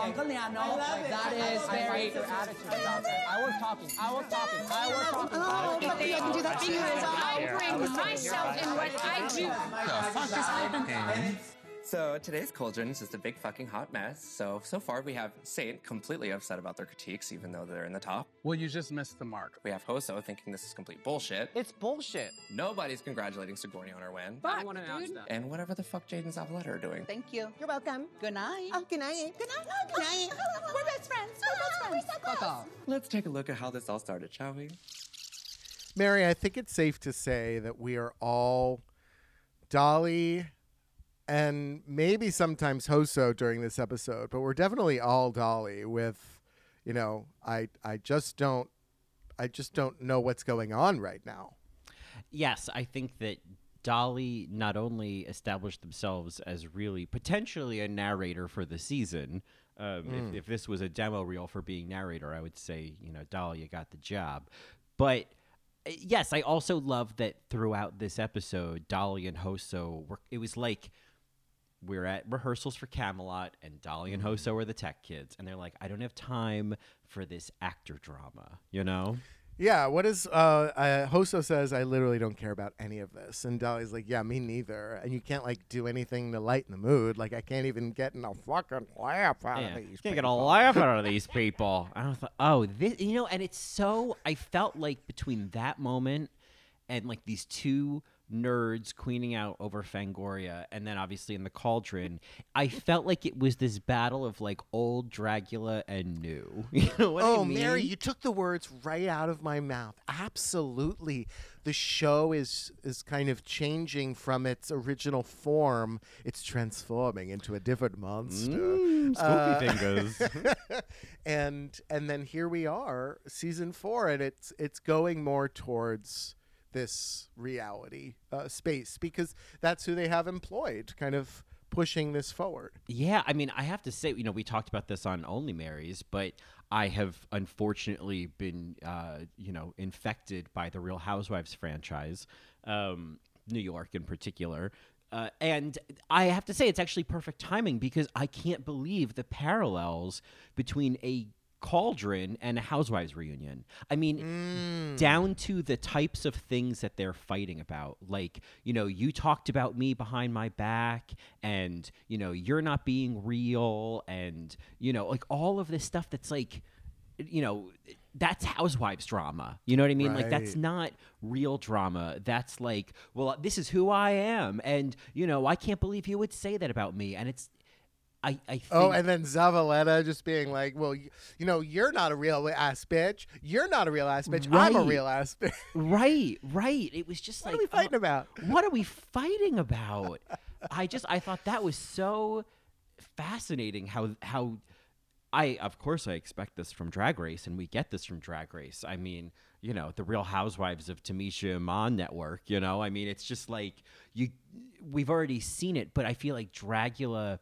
wrong. Okay. Italiano. That is very your attitude. I was talking. I was talking. I was oh, talking. Oh, but oh, I can do that because I bring myself in what I do. The fuck is happening? So today's cauldron is just a big fucking hot mess. So so far we have Saint completely upset about their critiques, even though they're in the top. Well, you just missed the mark. We have Hoso thinking this is complete bullshit. It's bullshit. Nobody's congratulating Sigourney on her win. I want to announce that. And whatever the fuck Jade and Zavaleta are doing. Thank you. You're welcome. Good night Oh, good night. Good night. Oh, good night. We're best friends. We're best ah, friends. We're Fuck off Let's take a look at how this all started, shall we? Mary, I think it's safe to say that we are all Dahli and maybe sometimes Hoso during this episode, but we're definitely all Dahli with, you know, I I just don't I just don't know what's going on right now. Yes, I think that Dahli not only established themselves as really potentially a narrator for the season. Um, if, if this was a demo reel for being narrator, I would say, you know, Dahli, you got the job. But uh, yes, I also love that throughout this episode, Dahli and Hoso were. It was like we're at rehearsals for Camelot, and Dahli and Hoso are the tech kids, and they're like, I don't have time for this actor drama, you know? Yeah, what is uh, uh Hoso says I literally don't care about any of this. And Dahli's like, Yeah, me neither. And you can't like do anything to lighten the mood. Like I can't even get a fucking laugh out Yeah, of these. can't get a laugh out of these people. I don't thought, oh, this, you know, and it's so. I felt like between that moment and like these two nerds queening out over Fangoria, and then obviously in the cauldron, I felt like it was this battle of like old Dragula and new. You know what I Oh, mean? Mary, you took the words right out of my mouth. Absolutely. The show is is kind of changing from its original form. It's transforming into a different monster. Mm, spooky Uh, fingers. and and then here we are, season 4 and it's it's going more towards this reality uh, space because that's who they have employed kind of pushing this forward. Yeah, I mean, I have to say, you know, we talked about this on Only Marys, but I have unfortunately been, uh, you know, infected by the Real Housewives franchise, um, New York in particular. Uh, and I have to say, it's actually perfect timing because I can't believe the parallels between a cauldron and a housewives reunion. I mean, mm. down to the types of things that they're fighting about. Like, you know, you talked about me behind my back, and, you know, you're not being real, and, you know, like all of this stuff that's like, you know, that's housewives drama. You know what I mean? Like that's not real drama. That's like, well, this is who I am, and you know, I can't believe you would say that about me. And it's, I, I oh, think, Oh, and then Zavaleta just being like, "Well, you, you know, you're not a real ass bitch. You're not a real ass bitch. I'm a real ass bitch. right, right. It was just what like, are we fighting oh, about?" what are we fighting about? I just I thought that was so fascinating how how I of course I expect this from Drag Race and we get this from Drag Race. I mean, you know, the Real Housewives of Tamisha Iman network, you know? I mean, it's just like you we've already seen it, but I feel like Dragula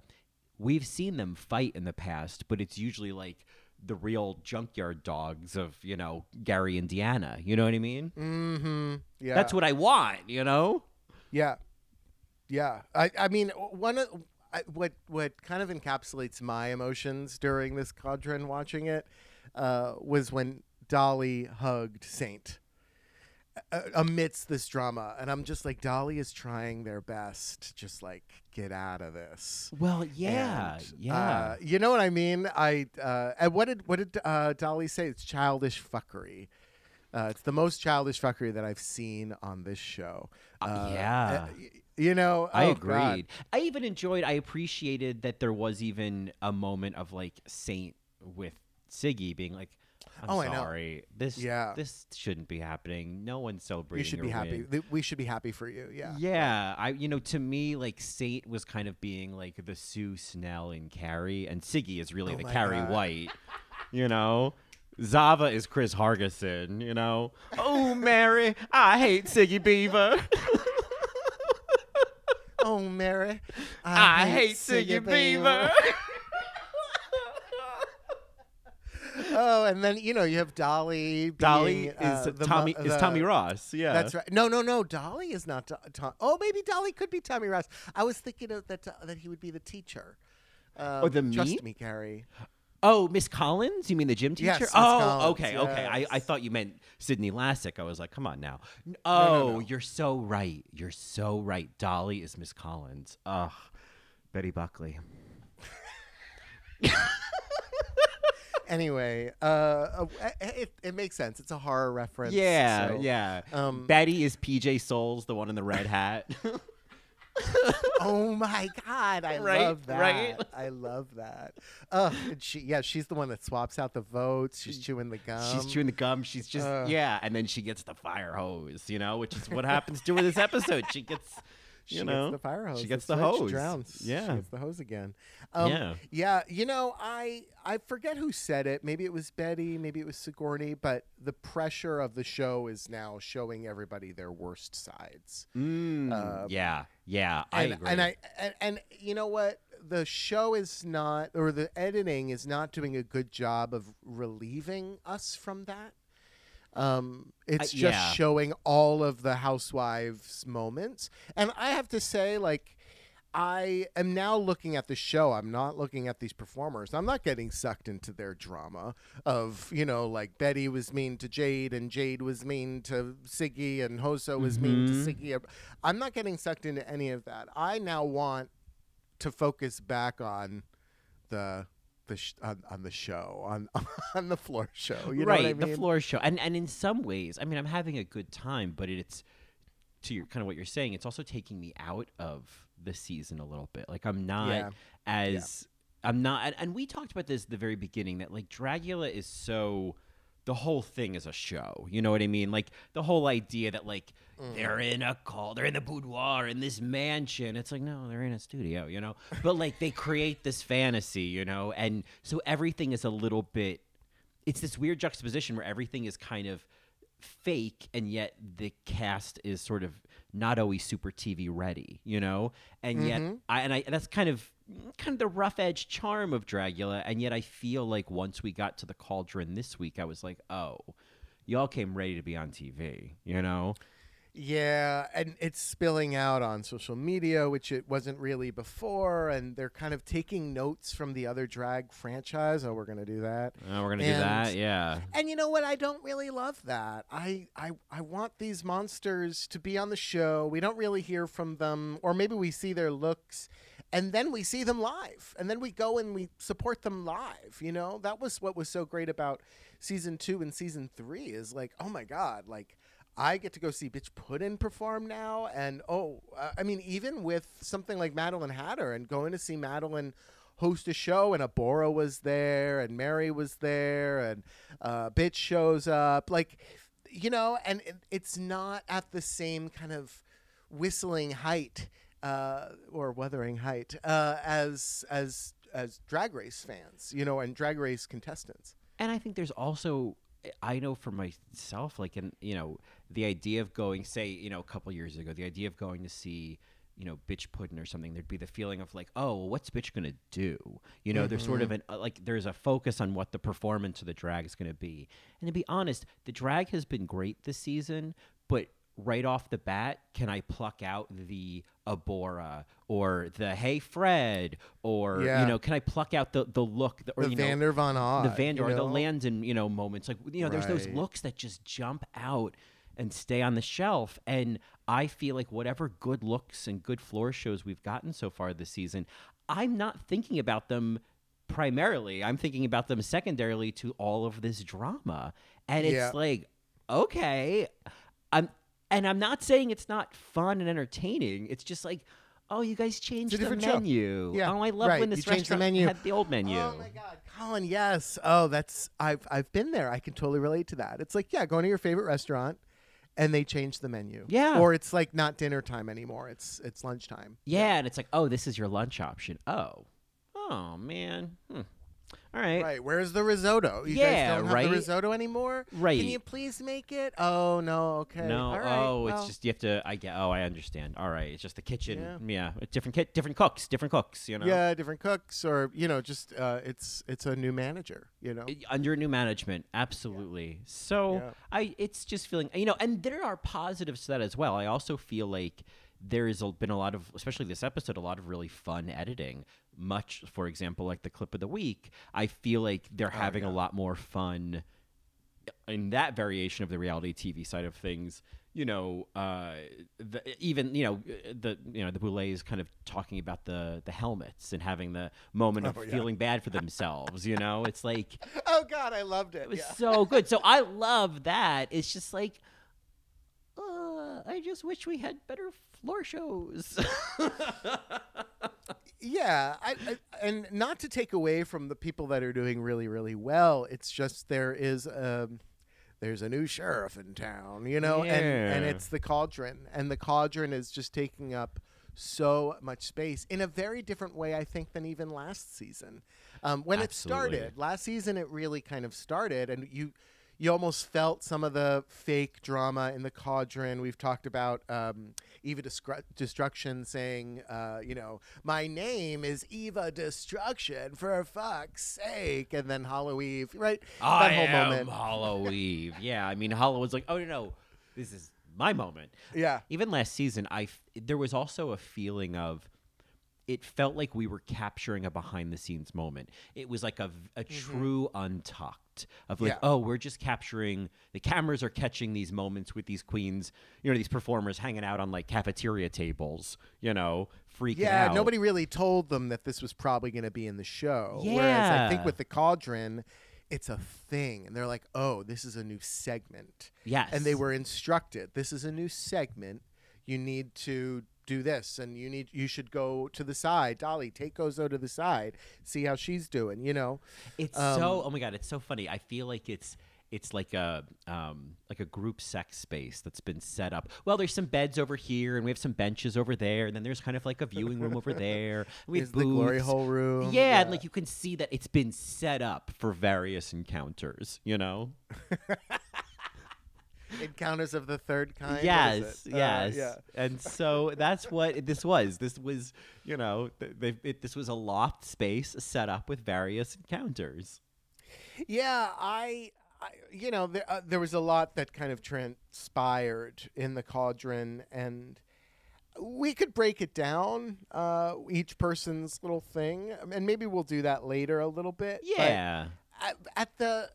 we've seen them fight in the past, but it's usually like the real junkyard dogs of, you know, Gary Indiana. You know what I mean? Mm-hmm. Yeah, That's what I want, you know? Yeah, yeah. I, I mean, one of I, what what kind of encapsulates my emotions during this Cauldron watching it uh, was when Dahli hugged Saint amidst this drama, and I'm just like, Dahli is trying their best, to just like get out of this. Well, yeah, And, yeah. uh, you know what I mean. I uh, and what did what did uh, Dahli say? It's childish fuckery. Uh, it's the most childish fuckery that I've seen on this show. Uh, yeah. y- you know, I oh, agreed. God. I even enjoyed. I appreciated that there was even a moment of like Saint with Siggy being like, "I'm Oh, I know. sorry. This, Yeah. this shouldn't be happening. No one's celebrating. You should be happy. win." We should be happy for you. Yeah. Yeah, I you know to me like Saint was kind of being like the Sue Snell and Carrie, and Siggy is really Oh the Carrie God. White. You know, Zava is Chris Hargensen. You know, oh Mary, I hate Siggy Beaver. Oh, Mary, I hate Siggy Beaver. Oh, and then you know you have Dahli. Dahli being, is uh, the mo- Tommy is the- Tommy Ross. Yeah, That's right. No, no, no. Dahli is not. To- To- oh, maybe Dahli could be Tommy Ross. I was thinking of that uh, that he would be the teacher. Um, Oh, the Trust me? me, Carrie. Oh, Miss Collins? You mean the gym teacher? Yes, oh, Collins, okay, okay. I, I thought you meant Sydney Lassick. I was like, come on now. N- Oh, no. you're so right. You're so right. Dahli is Miss Collins. Ugh. Betty Buckley. Anyway, uh, uh, it, it makes sense. It's a horror reference. Yeah, so- yeah. um, Betty is PJ Soles, the one in the red hat. Oh my god, I Right, love that. right. I love that. Uh, and she, yeah, she's the one that swaps out the votes. She's chewing the gum. She's chewing the gum. She's just uh. yeah, and then she gets the fire hose, you know, which is what happens to her this episode. She gets, you she know, gets the fire hose. She gets the she hose. drowns. Yeah, she gets the hose again. Um, Yeah. yeah. You know, I I forget who said it. Maybe it was Betty. Maybe it was Sigourney. But the pressure of the show is now showing everybody their worst sides. Mm, Uh, yeah, yeah. I and, agree. and I and, and you know what? The show is not, or the editing is not doing a good job of relieving us from that. Um, it's just yeah. showing all of the housewives moments, and I have to say, like. I am now looking at the show. I'm not looking at these performers. I'm not getting sucked into their drama of, you know, like Betty was mean to Jade and Jade was mean to Siggy and Hoso was mean to Siggy. I'm not getting sucked into any of that. I now want to focus back on the the sh- on, on the show on on the floor show. You know right, what I mean? the floor show, and and in some ways, I mean, I'm having a good time, but it's to your kind of what you're saying. It's also taking me out of the season a little bit. Like I'm not Yeah. as I'm not, and, and we talked about this at the very beginning that like Dragula is so. The whole thing is a show. You know what I mean? Like the whole idea that like Mm. they're in a call, they're in the boudoir in this mansion. It's like no, they're in a studio, you know. But like they create this fantasy, you know, and so everything is a little bit it's this weird juxtaposition where everything is kind of fake and yet the cast is sort of not always super TV ready, you know? And yet I and I that's kind of kind of the rough edge charm of Dragula and yet I feel like once we got to the cauldron this week I was like, "Oh, y'all came ready to be on TV," you know? Yeah, and it's spilling out on social media, which it wasn't really before, and they're kind of taking notes from the other drag franchise. Oh, we're gonna do that. Oh, we're going to do that. Yeah. And you know what? I don't really love that. I, I I want these monsters to be on the show. We don't really hear from them, or maybe we see their looks, and then we see them live, and then we go and we support them live. You know, that was what was so great about season two and season three. Is like, oh my god, like. I get to go see Bitch Puddin perform now, and oh, uh, I mean, even with something like Madeline Hatter and going to see Madeline host a show, and Abhora was there, and Mary was there, and uh, Bitch shows up, like, you know, and it, it's not at the same kind of whistling height uh, or Wuthering height uh, as as as Drag Race fans, you know, and Drag Race contestants. and I think there's also I know for myself, like in you know the idea of going, say you know a couple years ago, the idea of going to see you know bitch pudding or something, there'd be the feeling of like, oh, well, what's bitch gonna do? You know, there's sort of an uh, like there's a focus on what the performance of the drag is gonna be. And to be honest, the drag has been great this season, but right off the bat, can I pluck out the Abhora or the Hey Fred or Yeah. you know, can I pluck out the the look the, or The you know, Vander Von Odd, the Vander you or the know? Landon, you know, moments like you know, there's those looks that just jump out and stay on the shelf. And I feel like whatever good looks and good floor shows we've gotten so far this season, I'm not thinking about them primarily. I'm thinking about them secondarily to all of this drama. And it's Yeah. like, okay, I'm and I'm not saying it's not fun and entertaining. It's just like, oh, you guys changed the different show. menu. Yeah, Oh, I love right. when You this changed the restaurant menu. had the old menu. Oh my god, Colin, yes. Oh, that's I've I've been there. I can totally relate to that. It's like, yeah, going to your favorite restaurant and they change the menu. Yeah. Or it's like not dinner time anymore. It's it's lunchtime. Yeah, and it's like, oh, this is your lunch option. Oh, oh man. Hmm. All right. Right. Where's the risotto? You Yeah, guys don't have right? the risotto anymore? Right. Can you please make it? Oh no, okay. No, right, oh, well, it's just you have to. I get. Oh, I understand. All right, it's just the kitchen. Yeah. Yeah, different kit, different cooks, different cooks. You know. Yeah, different cooks or you know, just uh, it's it's a new manager, you know. I- Under new management, absolutely. So Yeah. I, it's just feeling, you know, and there are positives to that as well. I also feel like there has been a lot of, especially this episode, a lot of really fun editing. Much, for example, like the clip of the week, I feel like they're Oh, having a lot more fun in that variation of the reality TV side of things. You know, uh, the, even you know the you know the Boulets kind of talking about the the helmets and having the moment of Oh, yeah. feeling bad for themselves. You know, it's like Oh God, I loved it. it was yeah. so good. So I love that. It's just like, uh, I just wish we had better floor shows. Yeah, I, I, and not to take away from the people that are doing really, really well. It's just there is um, there's a new sheriff in town, you know, and and it's the cauldron, and the cauldron is just taking up so much space in a very different way, I think, than even last season. Um, when Absolutely. it started last season, it really kind of started, and you. You almost felt some of the fake drama in the cauldron. We've talked about um, Evah Destru- Destruction saying, uh, you know, my name is Evah Destruction for fuck's sake, and then Hollow Eve, right? I that whole am moment. Hollow Eve. Yeah, I mean, Hollow was like, oh no, no, this is my moment. Yeah. Even last season, I f- there was also a feeling of it felt like we were capturing a behind the scenes moment. It was like a, a true untucked of like, Mm-hmm. Yeah. oh, we're just capturing the cameras are catching these moments with these queens, you know, these performers hanging out on like cafeteria tables, you know, freaking Yeah, out. Yeah, nobody really told them that this was probably going to be in the show. Yeah. Whereas I think with the cauldron, it's a thing, and they're like, "Oh, this is a new segment." Yes. and they were instructed, "This is a new segment. You need to do this, and you need you should go to the side. Dahli, take Hoso to the side, see how she's doing." You know, It's Um, so oh my god, it's so funny. I feel like it's it's like a um like a group sex space that's been set up. Well, there's some beds over here and we have some benches over there, and then there's kind of like a viewing room over there. We have the glory hole room? Yeah, and like you can see that it's been set up for various encounters, you know? encounters of the third kind. Yes. Uh, yes. yeah. And so that's what this was. This was, you know, th- it, this was a loft space set up with various encounters. Yeah, I, I you know, there, uh, there was a lot that kind of transpired in the cauldron, and we could break it down, uh, each person's little thing, and maybe we'll do that later a little bit. Yeah. at the,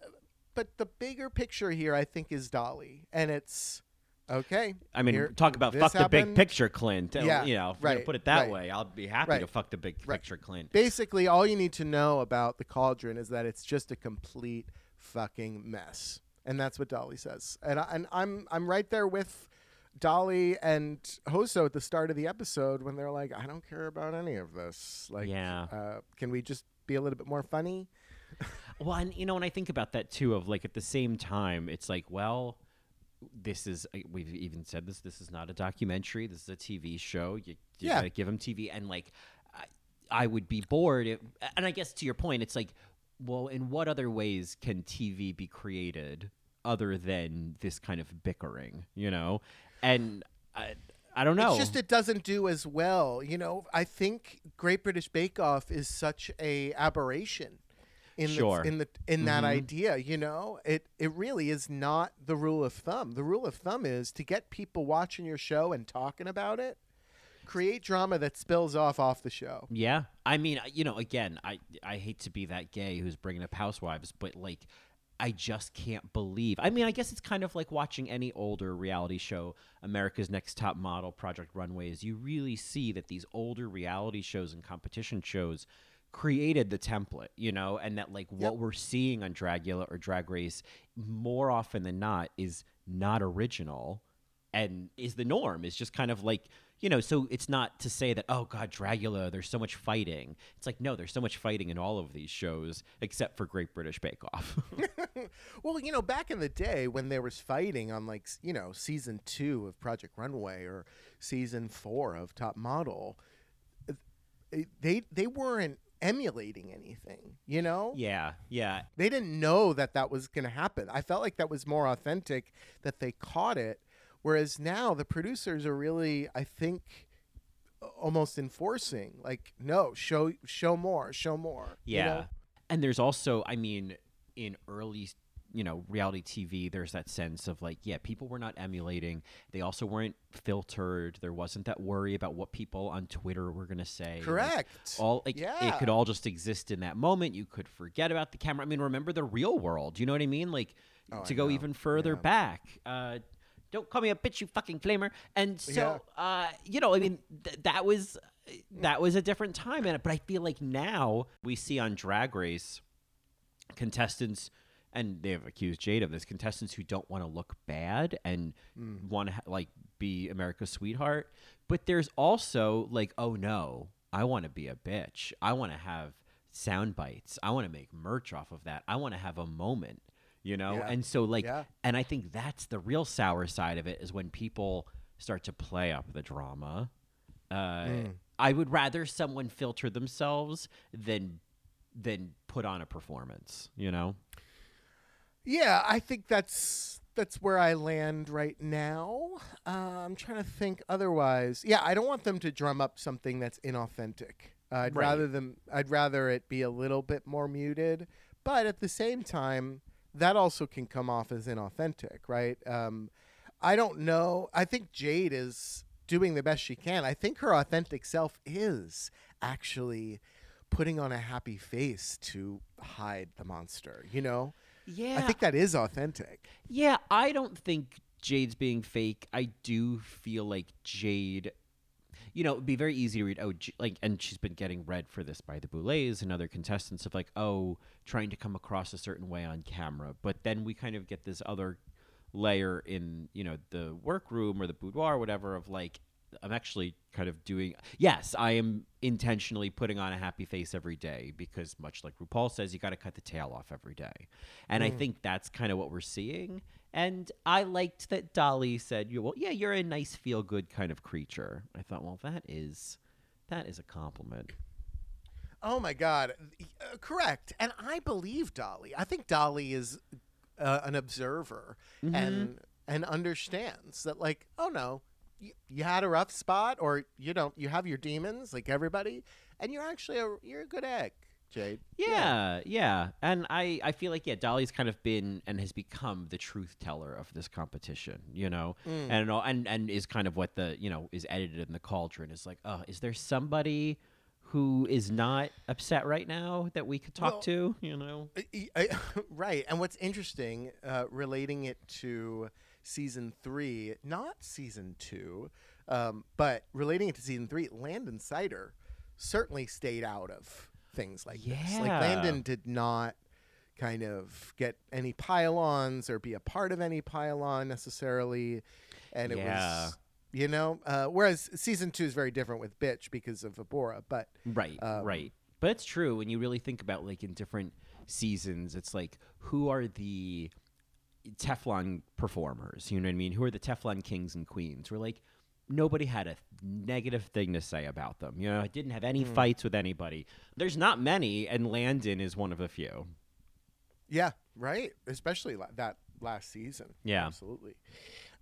but the bigger picture here, I think, is Dahli, and it's okay. I mean, here- talk about fuck the big picture, Clint. Yeah, you know, right, put it that right. way, I'll be happy to fuck the big Right. picture, Clint. Basically, all you need to know about the cauldron is that it's just a complete fucking mess, and that's what Dahli says. And I, and I'm I'm right there with Dahli and Hoso at the start of the episode when they're like, I don't care about any of this. Like, Yeah. uh, can we just be a little bit more funny? Well, and you know, when I think about that too, of like at the same time, it's like, well, this is we've even said this. This is not a documentary. This is a TV show. You, you Yeah. gotta give them TV, and like, I, I would be bored. If, and I guess to your point, it's like, well, in what other ways can TV be created other than this kind of bickering? You know, and I, I don't know. It's just it doesn't do as well. You know, I think Great British Bake Off is such a aberration in Sure. the, in the in that Mhm. idea. You know, it it really is not the rule of thumb. The rule of thumb is to get people watching your show and talking about it. Create drama that spills off off the show. Yeah, I mean, uh, you know, again, I I hate to be that gay who's bringing up Housewives, but like, I just can't believe. I mean, I guess it's kind of like watching any older reality show, America's Next Top Model, Project Runway, Runways. You really see that these older reality shows and competition shows created the template, you know, and that like what we're seeing on Dragula or Drag Race more often than not is not original and is the norm. It's just kind of like you know. So it's not to say that oh god, Dragula, there's so much fighting. It's like no, there's so much fighting in all of these shows except for Great British Bake Off. Well, you know, back in the day when there was fighting on like you know season two of Project Runway or season four of Top Model, they they weren't emulating anything. You know, yeah, yeah, they didn't know that that was going to happen. I felt like that was more authentic that they caught it. Whereas now the producers are really, I think, almost enforcing like, no, show show more, show more. you yeah. know? And there's also, I mean, in early you know reality TV, there's that sense of like, yeah, people were not emulating. They also weren't filtered. There wasn't that worry about what people on Twitter were gonna say. Like, Correct. all like Yeah. it could all just exist in that moment. You could forget about the camera. I mean, remember the real world. You know what I mean? Like Oh, to I go know. even further Yeah. back. Uh, don't call me a bitch, you fucking flamer. And so, uh, you know, I mean, th- that was that was a different time in it. But I feel like now we see on Drag Race contestants, and they have accused Jade of this. Contestants who don't want to look bad and want to like be America's sweetheart, but there's also like, oh no, I want to be a bitch. I want to have sound bites. I want to make merch off of that. I want to have a moment. You know, Yeah. and so like, Yeah. and I think that's the real sour side of it is when people start to play up the drama. Uh, I would rather someone filter themselves than than put on a performance. You know? Yeah, I think that's that's where I land right now. Uh, I'm trying to think otherwise. Yeah, I don't want them to drum up something that's inauthentic. Uh, I'd Right. rather them. I'd rather it be a little bit more muted, but at the same time, that also can come off as inauthentic, right? Um, I don't know. I think Jade is doing the best she can. I think her authentic self is actually putting on a happy face to hide the monster. You know. Yeah. I think that is authentic. Yeah, I don't think Jade's being fake. I do feel like Jade. You know, it'd be very easy to read. Oh, like, and she's been getting read for this by the Boulets and other contestants of like, oh, trying to come across a certain way on camera. But then we kind of get this other layer in, you know, the workroom or the boudoir or whatever of like, I'm actually kind of doing. Yes, I am intentionally putting on a happy face every day because, much like RuPaul says, you got to cut the tail off every day, and I think that's kind of what we're seeing. And I liked that Dahli said, "You well, yeah, you're a nice, feel good kind of creature." I thought, well, that is that is a compliment. Oh my God, Uh, correct. And I believe Dahli. I think Dahli is uh, an observer and and understands that, like, oh no, you, you had a rough spot, or you don't. You have your demons, like everybody, and you're actually a you're a good egg, Jade. Yeah, yeah, and I I feel like yeah, Dahli's kind of been and has become the truth teller of this competition, you know, and and and is kind of what the you know is edited in the cauldron is like, oh, is there somebody who is not upset right now that we could talk Well- to, you know? I- I- right. And what's interesting, uh, relating it to season three, not season two, um, but relating it to season three, Landon Cider certainly stayed out of things like this. Like Landon did not kind of get any pylons or be a part of any pylon necessarily. And it Yeah. was, you know, uh, whereas season two is very different with Bitch because of Abhora. But Right, Um, right. But it's true when you really think about like in different seasons, it's like who are the Teflon performers? You know what I mean? Who are the Teflon kings and queens? We're like nobody had a negative thing to say about them. You know, I didn't have any fights with anybody. There's not many, and Landon is one of the few. Yeah, right. Especially la- that last season. Yeah. absolutely.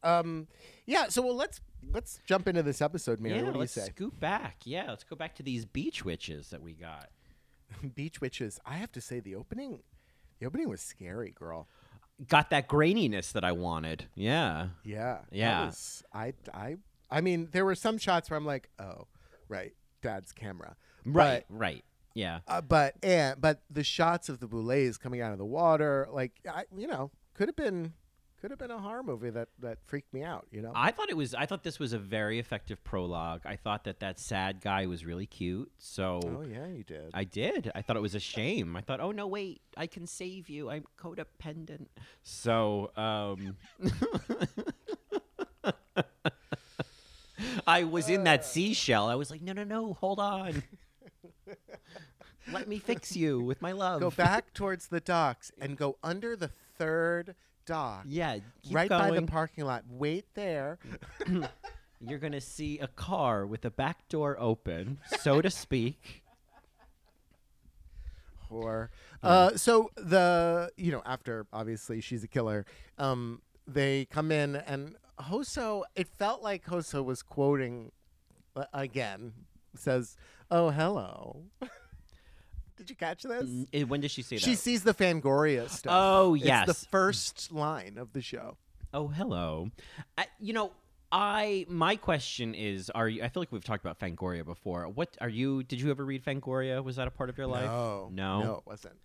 Um, yeah. So well, let's let's jump into this episode, Mary. yeah, what do you let's say? scoot back. Yeah, let's go back to these beach witches that we got. Beach witches. I have to say the opening, the opening was scary, girl. Got that graininess that I wanted. Yeah. Yeah, Yeah. was- I I I mean, there were some shots where I'm like, oh, right, Dad's camera. Right. right. Yeah. But, uh, but and but the shots of the boulets coming out of the water, like I, you know, could have been could have been a horror movie that that freaked me out. You know. I thought it was. I thought this was a very effective prologue. I thought that that sad guy was really cute. So oh yeah, you did. I did. I thought it was a shame. I thought, oh no, wait, I can save you. I'm codependent. So, um, I was in that seashell. I was like, no, no, no, hold on. Let me fix you with my love. go back towards the docks and go under the third dock. Yeah, keep right by the parking lot. Wait there. You're gonna see a car with the back door open, so to speak. Or uh, so the you know after obviously she's a killer. Um, they come in and Hoso. It felt like Hoso was quoting uh, again. Says, "Oh hello." Did you catch this? Eh, when did she say She sees the Fangoria stuff. Oh, It's yes. the first line of the show. Oh, hello. I, you know, I my question is: Are you? I feel like we've talked about Fangoria before. What are you? Did you ever read Fangoria? Was that a part of your life? No, no, no, it wasn't.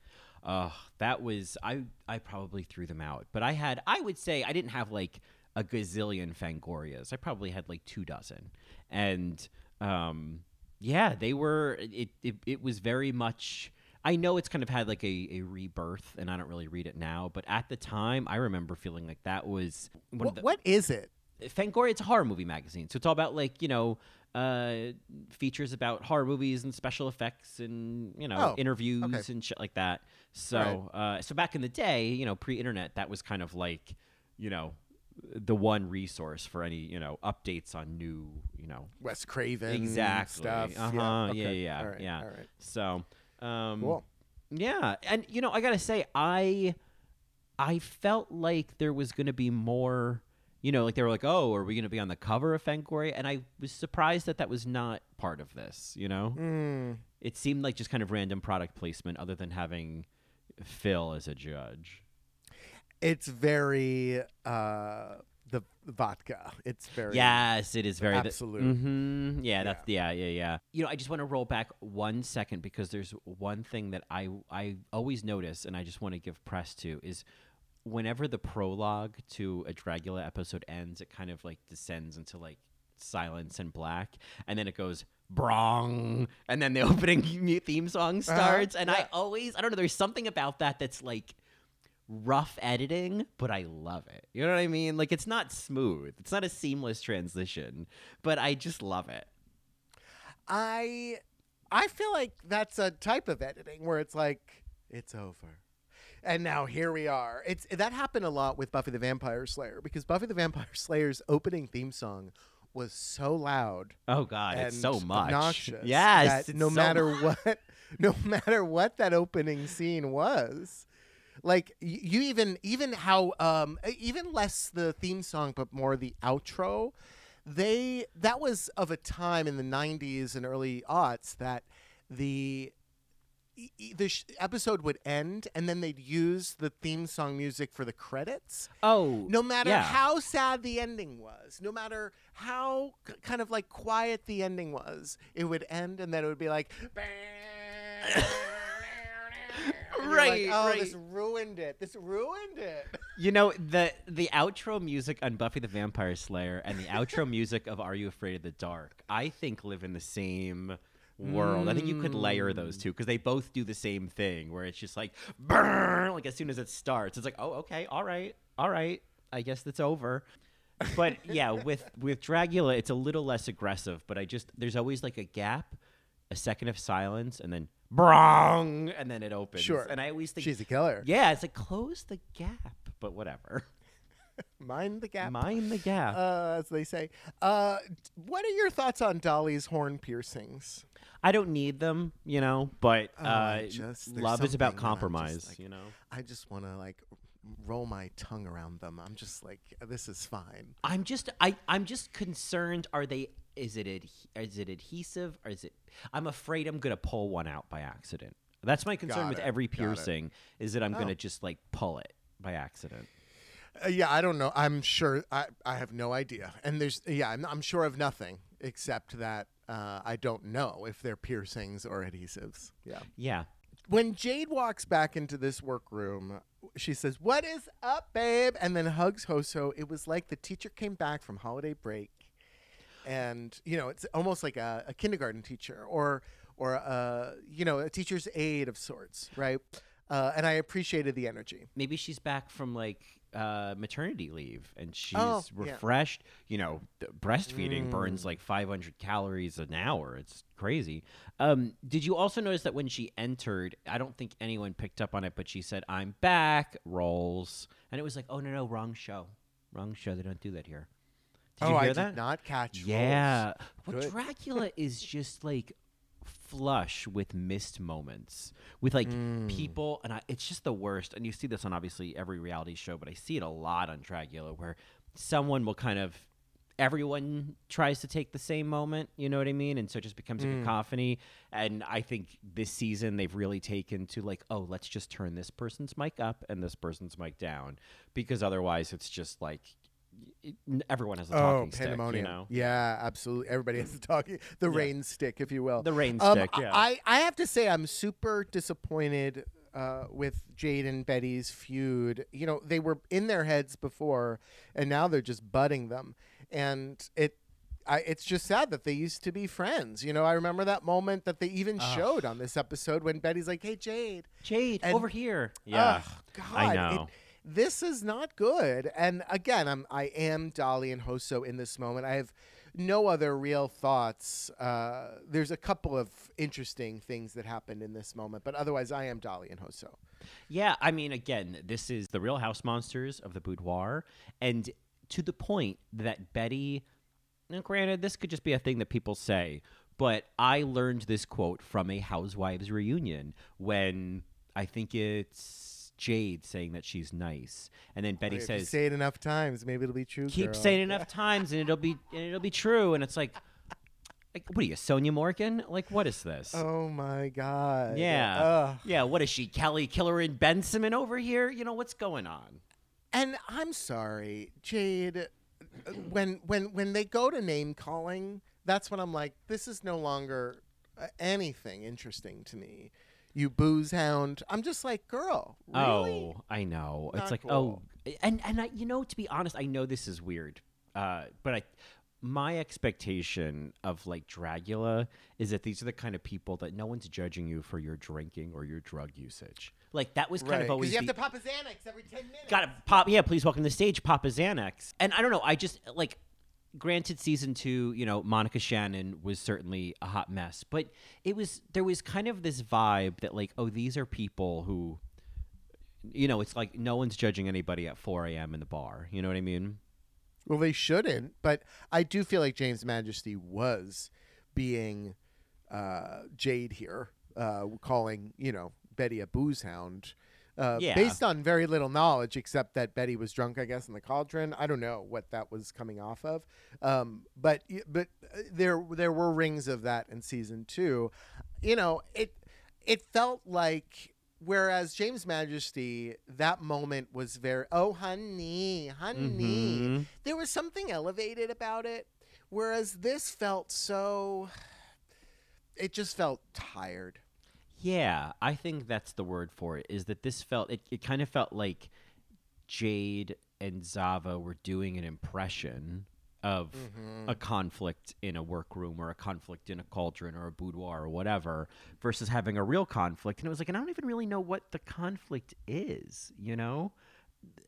Oh, that was I. I probably threw them out, but I had. I would say I didn't have like a gazillion Fangorias. I probably had like two dozen, and um, yeah, they were. It it, it was very much. I know it's kind of had like a, a rebirth, and I don't really read it now. But at the time, I remember feeling like that was one of What, the, what is it? Fangoria, it's a horror movie magazine. So it's all about like, you know, uh, features about horror movies and special effects and, you know, Oh, interviews okay. and shit like that. So uh, so back in the day, you know, pre-internet, that was kind of like, you know, the one resource for any, you know, updates on new, you know, Wes Craven exactly stuff. Uh-huh. Yeah. Yeah, okay. yeah, All right. yeah. All right. So, um, Cool. yeah, and you know, I gotta say, I I felt like there was gonna be more. You know, like they were like, "Oh, are we gonna be on the cover of Fangoria?" And I was surprised that that was not part of this. You know, Mm. it seemed like just kind of random product placement, other than having Phil as a judge. It's very uh, the vodka. It's very Yes, it is very Absolute. hmm Yeah, that's yeah, yeah, yeah. You know, I just want to roll back one second because there's one thing that I I always notice, and I just want to give press to is whenever the prologue to a Dragula episode ends, it kind of like descends into like silence and black, and then it goes brong, and then the opening theme song starts, and I Uh-huh. yeah. always I don't know. There's something about that that's like rough editing, but I love it. You know what I mean? Like it's not smooth. It's not a seamless transition, but I just love it. I I feel like that's a type of editing where it's like it's over. And now here we are. It's that happened a lot with Buffy the Vampire Slayer because Buffy the Vampire Slayer's opening theme song was so loud Oh god, it's so much. obnoxious. Yes, no so matter much. what, no matter what that opening scene was, like you even even how um even less the theme song but more the outro, they that was of a time in the '90s and early aughts that the the sh- episode would end and then they'd use the theme song music for the credits Oh, no matter yeah. how sad the ending was, no matter how k- kind of like quiet the ending was, it would end and then it would be like, You're like, Right, oh, right. this ruined it. This ruined it. You know the the outro music on Buffy the Vampire Slayer and the outro music of Are You Afraid of the Dark, I think live in the same world. I think you could layer those two because they both do the same thing, where it's just like burn, like as soon as it starts, it's like, oh, okay, all right, all right, I guess that's over. But yeah, with with Dragula, it's a little less aggressive, but I just there's always like a gap, a second of silence, and then brong, and then it opens. Sure. and I always think She's a killer. yeah, it's like close the gap, but whatever. Mind the gap. Mind the gap. Uh, as they say. Uh, what are your thoughts on Dahli's horn piercings? I don't need them, you know, but Oh, uh, I just- love is about just compromise, like- you know. I just want to like roll my tongue around them. I'm just like, this is fine. I'm just I I'm just concerned. Are they? Is it adhe- is it adhesive or is it? I'm afraid I'm gonna pull one out by accident. That's my concern Got with it, every got it. piercing is that I'm Oh. gonna just like pull it by accident. Uh, yeah, I don't know. I'm sure. I, I have no idea. And there's yeah, I'm, I'm sure of nothing except that uh, I don't know if they're piercings or adhesives. Yeah. Yeah. When Jade walks back into this workroom, she says, "What is up, babe?" and then hugs Hoso. It was like the teacher came back from holiday break, and you know, it's almost like a, a kindergarten teacher or or a you know a teacher's aide of sorts, right? Uh, and I appreciated the energy. Maybe she's back from like uh, maternity leave and she's Oh, yeah. refreshed. You know, th- breastfeeding burns like 500 calories an hour. It's crazy. Um, did you also notice that when she entered, I don't think anyone picked up on it, but she said, "I'm back." Rolls, and it was like, "Oh no, no, wrong show, wrong show. They don't do that here." Did oh, I that? did not catch. Yeah. Well, Dragula is just like flush with missed moments with like Hmm. people and I, it's just the worst and you see this on obviously every reality show but i see it a lot on dragula where someone will kind of everyone tries to take the same moment. You know what I mean? And so it just becomes a cacophony. And I think this season they've really taken to like, oh, let's just turn this person's mic up and this person's mic down, because otherwise it's just like everyone has a Oh, talking pandemonium! stick. You know? Yeah, absolutely. Everybody has to talk. The rain stick, if you will. The rain Um, stick, yeah. I I have to say I'm super disappointed uh, with Jade and Betty's feud. You know, they were in their heads before, and now they're just butting them, and it. I, it's just sad that they used to be friends. You know, I remember that moment that they even showed on this episode when Betty's like, "Hey, Jade, Jade, And- over here. Yeah, Ugh, God, I it- know. This is not good. And again, I'm I am Dahli and Hoso in this moment. I have no other real thoughts. Uh, there's a couple of interesting things that happened in this moment, but otherwise, I am Dahli and Hoso. Yeah, I mean, again, this is the Real House Monsters of the Boudoir, and to the point that Betty. Now, granted, this could just be a thing that people say, but I learned this quote from a Housewives reunion when I think it's Jade saying that she's nice, and then Betty If you says, say it enough times, maybe it'll be true. "Keep girl. saying enough times, and it'll be and it'll be true." And it's like, like, what are you, Sonja Morgan? Like, what is this? Oh my god. yeah, Ugh. yeah. What is she, Kelly Killoren Bensimon over here? You know what's going on? And I'm sorry, Jade. When when when they go to name calling, that's when I'm like, this is no longer uh, anything interesting to me. You booze hound. I'm just like, girl, really? Oh, I know. Not it's like, cool. oh, and and I, you know, to be honest, I know this is weird, uh, but I, my expectation of like Dragula is that these are the kind of people that no one's judging you for your drinking or your drug usage. Like that was kind Right. of always you have the, to pop a Xanax every ten minutes. Got to pop. Yeah, please welcome to the stage, Papa Xanax. And I don't know. I just like. Granted, season two, you know, Monica Shannon was certainly a hot mess, but it was there was kind of this vibe that like, oh, these are people who, you know, it's like no one's judging anybody at 4 a.m. in the bar. You know what I mean? Well, they shouldn't, but I do feel like James Majesty was being uh, Jade here, uh, calling you know Betty a booze hound, uh, Yeah. based on very little knowledge, except that Betty was drunk, I guess, in the cauldron. I don't know what that was coming off of, um, but but uh, there there were rings of that in season two. You know, it it felt like. Whereas James Majesty, that moment was very, oh, honey, honey. Mhm. There was something elevated about it. Whereas this felt so, it just felt tired. Yeah, I think that's the word for it. Is that this felt it? It kind of felt like Jade and Zava were doing an impression of Mm-hmm. a conflict in a workroom or a conflict in a cauldron or a boudoir or whatever, versus having a real conflict. And it was like, and I don't even really know what the conflict is. You know,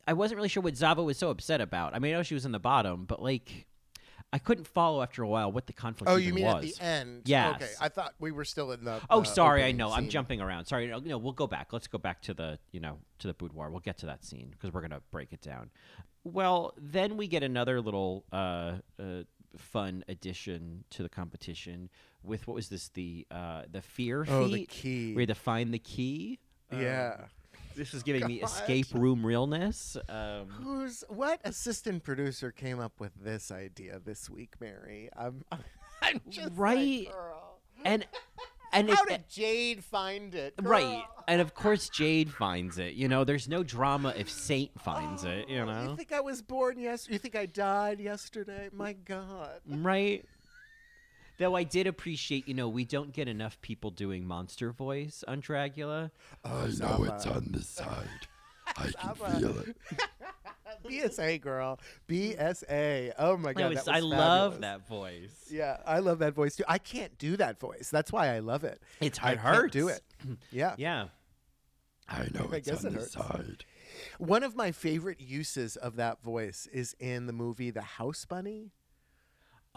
I wasn't really sure what Zava was so upset about. I mean, I know she was in the bottom, but like, I couldn't follow after a while what the conflict. Oh, you mean was. at the end? Yes. Okay, I thought we were still in the. Oh, the sorry. I know. I'm jumping around. Sorry. No, no, we'll go back. Let's go back to the, you know, to the boudoir. We'll get to that scene because we're gonna break it down. Well, then we get another little uh, uh, fun addition to the competition with what was this? The uh, the fear Oh, the key. We had to find the key. Um, Yeah. This is giving me escape room realness. Um, Who's what assistant producer came up with this idea this week, Mary? I'm, I'm just Right. girl. and and How it, did Jade find it? Right. And of course Jade finds it. You know, there's no drama if Saint finds it, you know, You think I was born yesterday? You think I died yesterday? My God. Right? Though I did appreciate, you know, we don't get enough people doing monster voice on Dragula. Oh, I know Zava. it's on the side. I can Zava. feel it. BSA girl, BSA. Oh my god, I, was- that was I love that voice. Yeah, I love that voice too. I can't do that voice. That's why I love it. It's I it can't do it. Yeah. Yeah. I know I it's on it the hurts. side. One of my favorite uses of that voice is in the movie The House Bunny.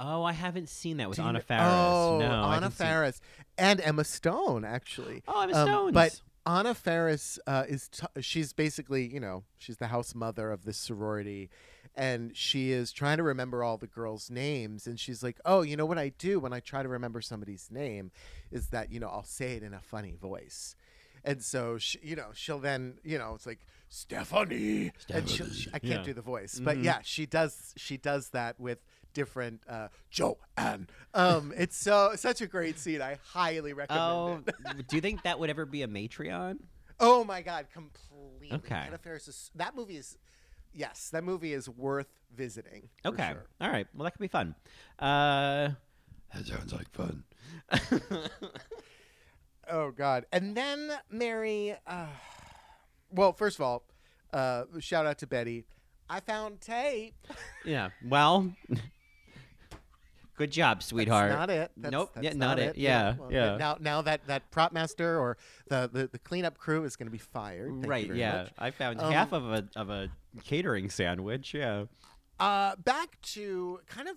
Oh, I haven't seen that with Anna Faris. Oh, no, Anna Faris and Emma Stone actually. Oh, Emma Um, Stone's. But Anna Faris uh, is t- she's basically you know she's the house mother of this sorority, and she is trying to remember all the girls' names, and she's like, oh, you know what I do when I try to remember somebody's name, is that you know I'll say it in a funny voice. And so, she, you know, she'll then, you know, it's like Stephanie. And she, I can't Yeah. do the voice, but Mhm. yeah, she does. She does that with different uh, Joanne. Um, it's so such a great scene. I highly recommend Oh, it. do you think that would ever be a Matreon? Oh my god, completely. Okay. Anna Faris is that movie is yes, that movie is worth visiting. Okay. sure. All right. Well, that could be fun. Uh, That sounds like fun. Oh god. And then Mary uh, well, first of all, uh, shout out to Betty. I found tape. yeah. Well, good job, sweetheart. That's not it. That's, nope. That's yeah, not, it. Yeah. well, yeah. Now, now that that prop master or the the, the cleanup crew is going to be fired. Thank you right. Yeah. much. I found Um, half of a of a catering sandwich. Yeah. Uh, back to kind of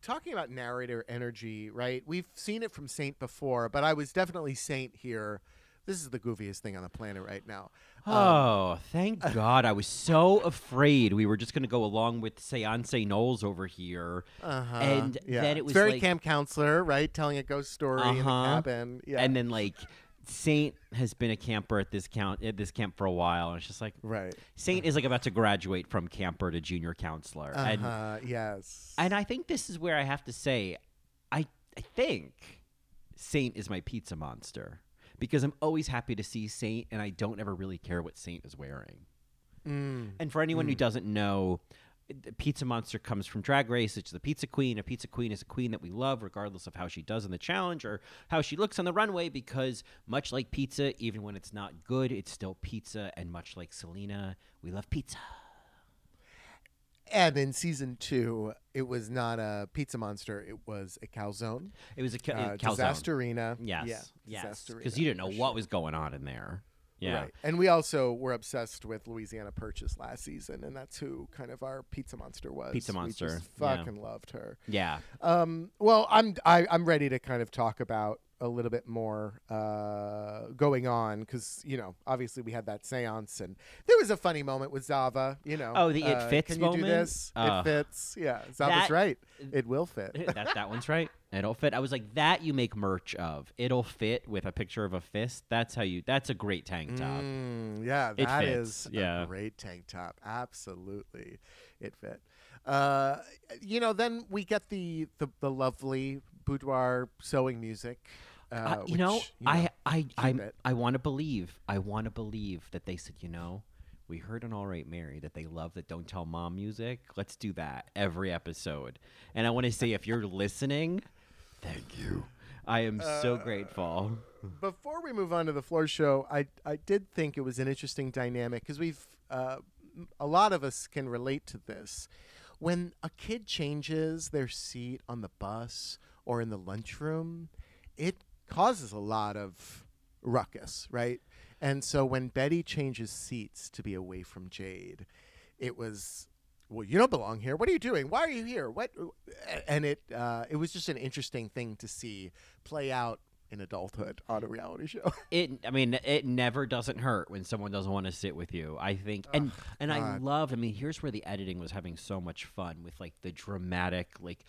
talking about narrator energy, right? We've seen it from Saint before, but I was definitely Saint here. This is the goofiest thing on the planet right now. Um, Oh, thank God! I was so afraid we were just going to go along with Seance Knowles over here, uh-huh. and yeah. then it It's was very like, camp counselor, right? Telling a ghost story in the Uh-huh. cabin. Yeah. and then like Saint has been a camper at this count at this camp for a while, and it's just like right. Saint is like about to graduate from camper to junior counselor, and Uh-huh. Yes. and I think this is where I have to say, I I think Saint is my pizza monster because I'm always happy to see Saint, and I don't ever really care what Saint is wearing. Mm. And for anyone who doesn't know, Pizza Monster comes from Drag Race. It's the Pizza Queen. A Pizza Queen is a queen that we love, regardless of how she does in the challenge or how she looks on the runway, because much like pizza, even when it's not good, it's still pizza. And much like Selena, we love pizza. And in season two, it was not a pizza monster; it was a calzone. It was a ca- Uh, calzone. Disasterina. Yes, Yeah, yes, because you didn't know what was going on in there. Yeah, Right. And we also were obsessed with Louisiana Purchase last season, and that's who kind of our pizza monster was. Pizza We Monster, just yeah. fucking loved her. yeah. Um, well, I'm I, I'm ready to kind of talk about a little bit more uh, going on because you know obviously we had that séance and there was a funny moment with Zava. You know, Oh, the it uh, fits Can you do moment? this? Uh, it fits. Yeah, Zava's that- right. It will fit. that that one's right. It'll fit. I was like, that you make merch of. It'll fit with a picture of a fist. That's how you. That's a great tank top. Mm, yeah, It that fits, is yeah. a great tank top. Absolutely, it fit. Uh, you know, then we get the the, the lovely boudoir sewing music. Uh, Uh, you which, know, I I I it. I want to believe. I want to believe that they said, you know, we heard on All Right Mary that they love that Don't Tell Mom music. Let's do that every episode. And I want to say, if you're listening, Thank you. I am Uh, so grateful. Before we move on to the floor show, I I did think it was an interesting dynamic because we've uh, a lot of us can relate to this. When a kid changes their seat on the bus or in the lunchroom, it causes a lot of ruckus, right? And so when Betty changes seats to be away from Jade, it was well, you don't belong here. What are you doing? Why are you here? What? And it uh, it was just an interesting thing to see play out in adulthood on a reality show. It, I mean, it never doesn't hurt when someone doesn't want to sit with you. I think, and and I God. loved. I mean, here's where the editing was having so much fun with like the dramatic like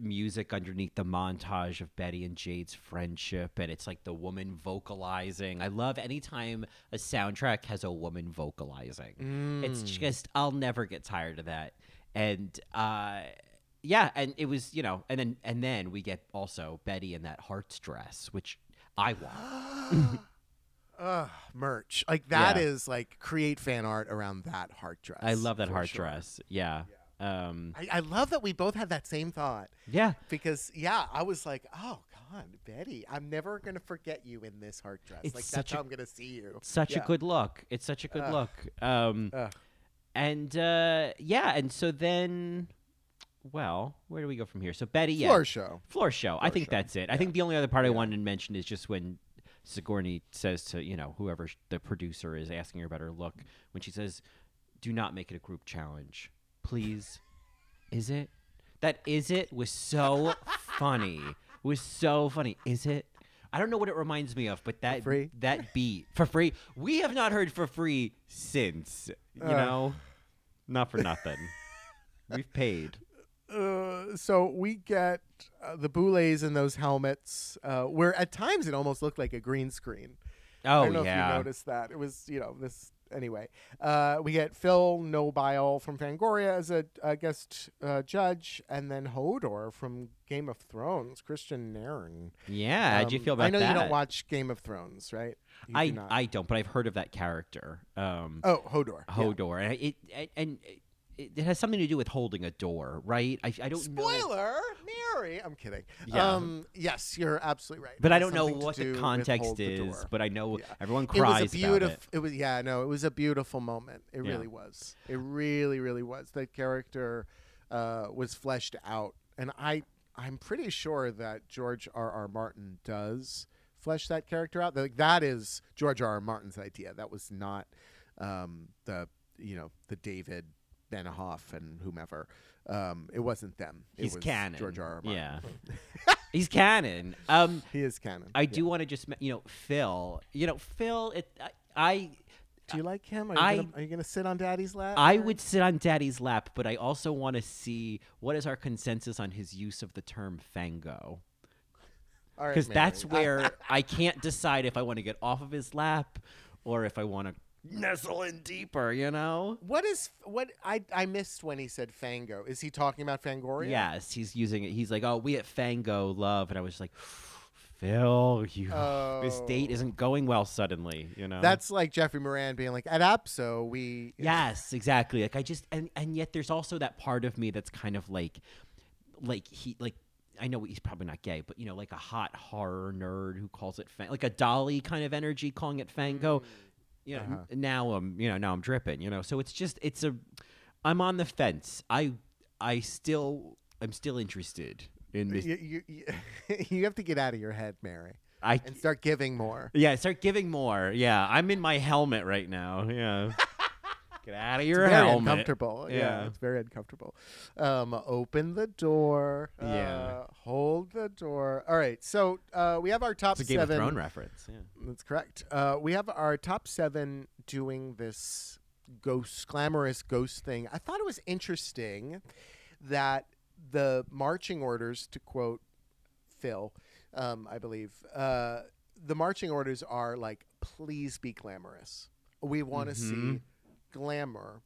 music underneath the montage of Betty and Jade's friendship, and it's like the woman vocalizing. I love anytime a soundtrack has a woman vocalizing. It's just I'll never get tired of that, and. uh yeah, and it was you know, and then and then we get also Betty in that hearts dress, which I want. Ugh, merch like that Yeah. is like create fan art around that heart dress. I love that heart sure. dress. Yeah. Um, I, I love that we both had that same thought yeah. because yeah, I was like, oh god, Betty, I'm never gonna forget you in this heart dress. It's like that's a- how I'm gonna see you. Such Yeah. a good look. It's such a good Ugh. look. Um, Ugh. and uh, yeah, and so then, well, where do we go from here? So Betty, yeah, Floor show. floor show. I think show. that's it. I think the only other part I wanted to mention is just when Sigourney says to you know whoever the producer is asking her about her look when she says, "Do not make it a group challenge, please." Is it? That is it was so funny. Was so funny. Is it? I don't know what it reminds me of, but that free? that beat for free. We have not heard for free since. You Ugh. know, not for nothing. We've paid. Uh, so we get uh, the boulets in those helmets, uh, where at times it almost looked like a green screen. Oh I don't know if yeah. you noticed that. It was, you know, this anyway, uh, we get Phil Nobile from Fangoria as a, a guest uh, judge, and then Hodor from Game of Thrones, Kristian Nairn. Yeah, how'd you Um, feel about that? I know that? you don't watch Game of Thrones, right? You I do not. I don't, but I've heard of that character. Um, oh Hodor. yeah. Hodor, and it, it and it, it has something to do with holding a door, right? I, I don't know. Spoiler, Mary. I'm kidding. Yeah. Um, yes, you're absolutely right. But I don't know what the context Hold the is. But I know Yeah. everyone It cries was a beautiful. it. was yeah, no, it was a beautiful moment. It Yeah. really was. It really, really was. The character uh, was fleshed out, and I, I'm pretty sure that George R. R. Martin does flesh that character out. Like that is George R. R. Martin's idea. That was not um, the you know the David Benioff and whomever. Um, it wasn't them. It He's was canon. George R. R. Martin. Yeah, he's canon. Um, He is canon. I do want to just you know Phil. You know Phil. It I. I Do you like him? Are you, I- gonna, are you gonna sit on Daddy's lap? I Mary? would sit on Daddy's lap, but I also want to see what is our consensus on his use of the term "fango," All right, because that's where I can't decide if I want to get off of his lap or if I want to nestle in deeper. You know? What is what I I missed when he said Fango? Is he talking about Fangoria? Yes, he's using it. He's like, "Oh, we at Fango love," and I was like, "Phil, you, this date Oh. isn't going well." Suddenly, you know. That's like Jeffrey Moran being like, at Apso, we. Yes, exactly. Like I just and and yet there's also that part of me that's kind of like like he like I know he's probably not gay, but you know, like a hot horror nerd who calls it fang- like a Dahli kind of energy calling it fango. Mm. You know, Uh-huh. now I'm you know now I'm dripping. You know, so it's just it's a I'm on the fence. I I still I'm still interested in this. You, you, you, you have to get out of your head, Mary, I and start giving more. yeah, start giving more. Yeah, I'm in my helmet right now. Yeah. Get out of your It's very helmet. uncomfortable. Yeah. Yeah. it's very uncomfortable. Um, open the door. Yeah. Uh, hold the door. All right, so uh, we have our top It's a Game seven. of Thrones reference. Yeah. That's correct. Uh, we have our top seven doing this ghost, glamorous ghost thing. I thought it was interesting that the marching orders, to quote Phil, um, I believe, uh, the marching orders are like, please be glamorous. We want to see Mhm. Glamour.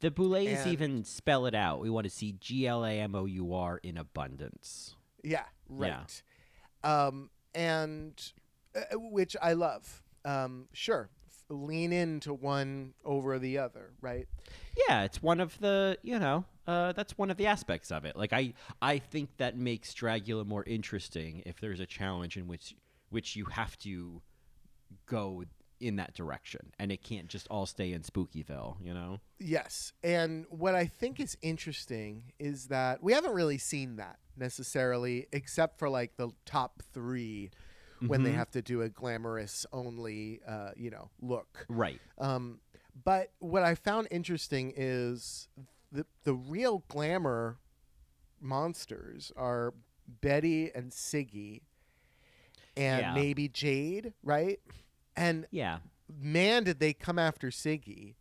The Boulets And- even spell it out. We want to see G L A M O U R in abundance. Yeah, Yeah. right. Um, and uh, which I love. Um, sure, lean into one over the other, right? Yeah, it's one of the you know uh, that's one of the aspects of it. Like I I think that makes Dragula more interesting if there's a challenge in which which you have to go in that direction and it can't just all stay in Spookyville. You know. Yes. And what I think is interesting is that we haven't really seen that necessarily, except for like the top three when they Mhm. have to do a glamorous only, uh, you know, look. Right. Um, but what I found interesting is the the real glamour monsters are Betty and Siggy and Yeah. maybe Jade, right? And Yeah. man, did they come after Siggy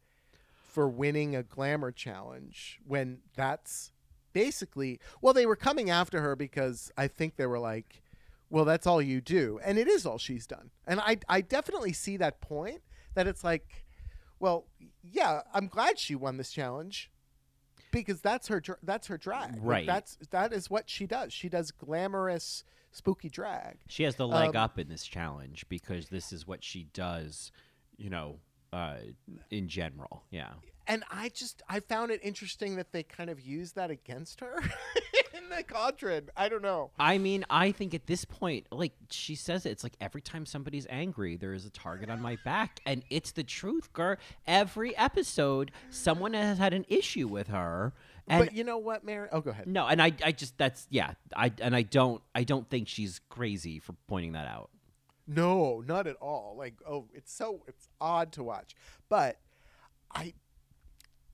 for winning a glamour challenge when that's basically well, they were coming after her because I think they were like, well, that's all you do, and it is all she's done, and I I definitely see that point that it's like, well, yeah, I'm glad she won this challenge. Because that's her that's her drag. Like, Right. that's that is what she does. She does glamorous, spooky drag. She has the leg Um, up in this challenge because this is what she does, you know, uh, in general. Yeah. And I just I found it interesting that they kind of used that against her in the Cauldron. I don't know. I mean, I think at this point, like she says it, it's like every time somebody's angry, there is a target on my back. And it's the truth, girl. Every episode, someone has had an issue with her. And but you know what, Mary? Oh, go ahead. no, and I, I just that's yeah, I and I don't I don't think she's crazy for pointing that out. No, not at all. Like, oh, it's so it's odd to watch. But I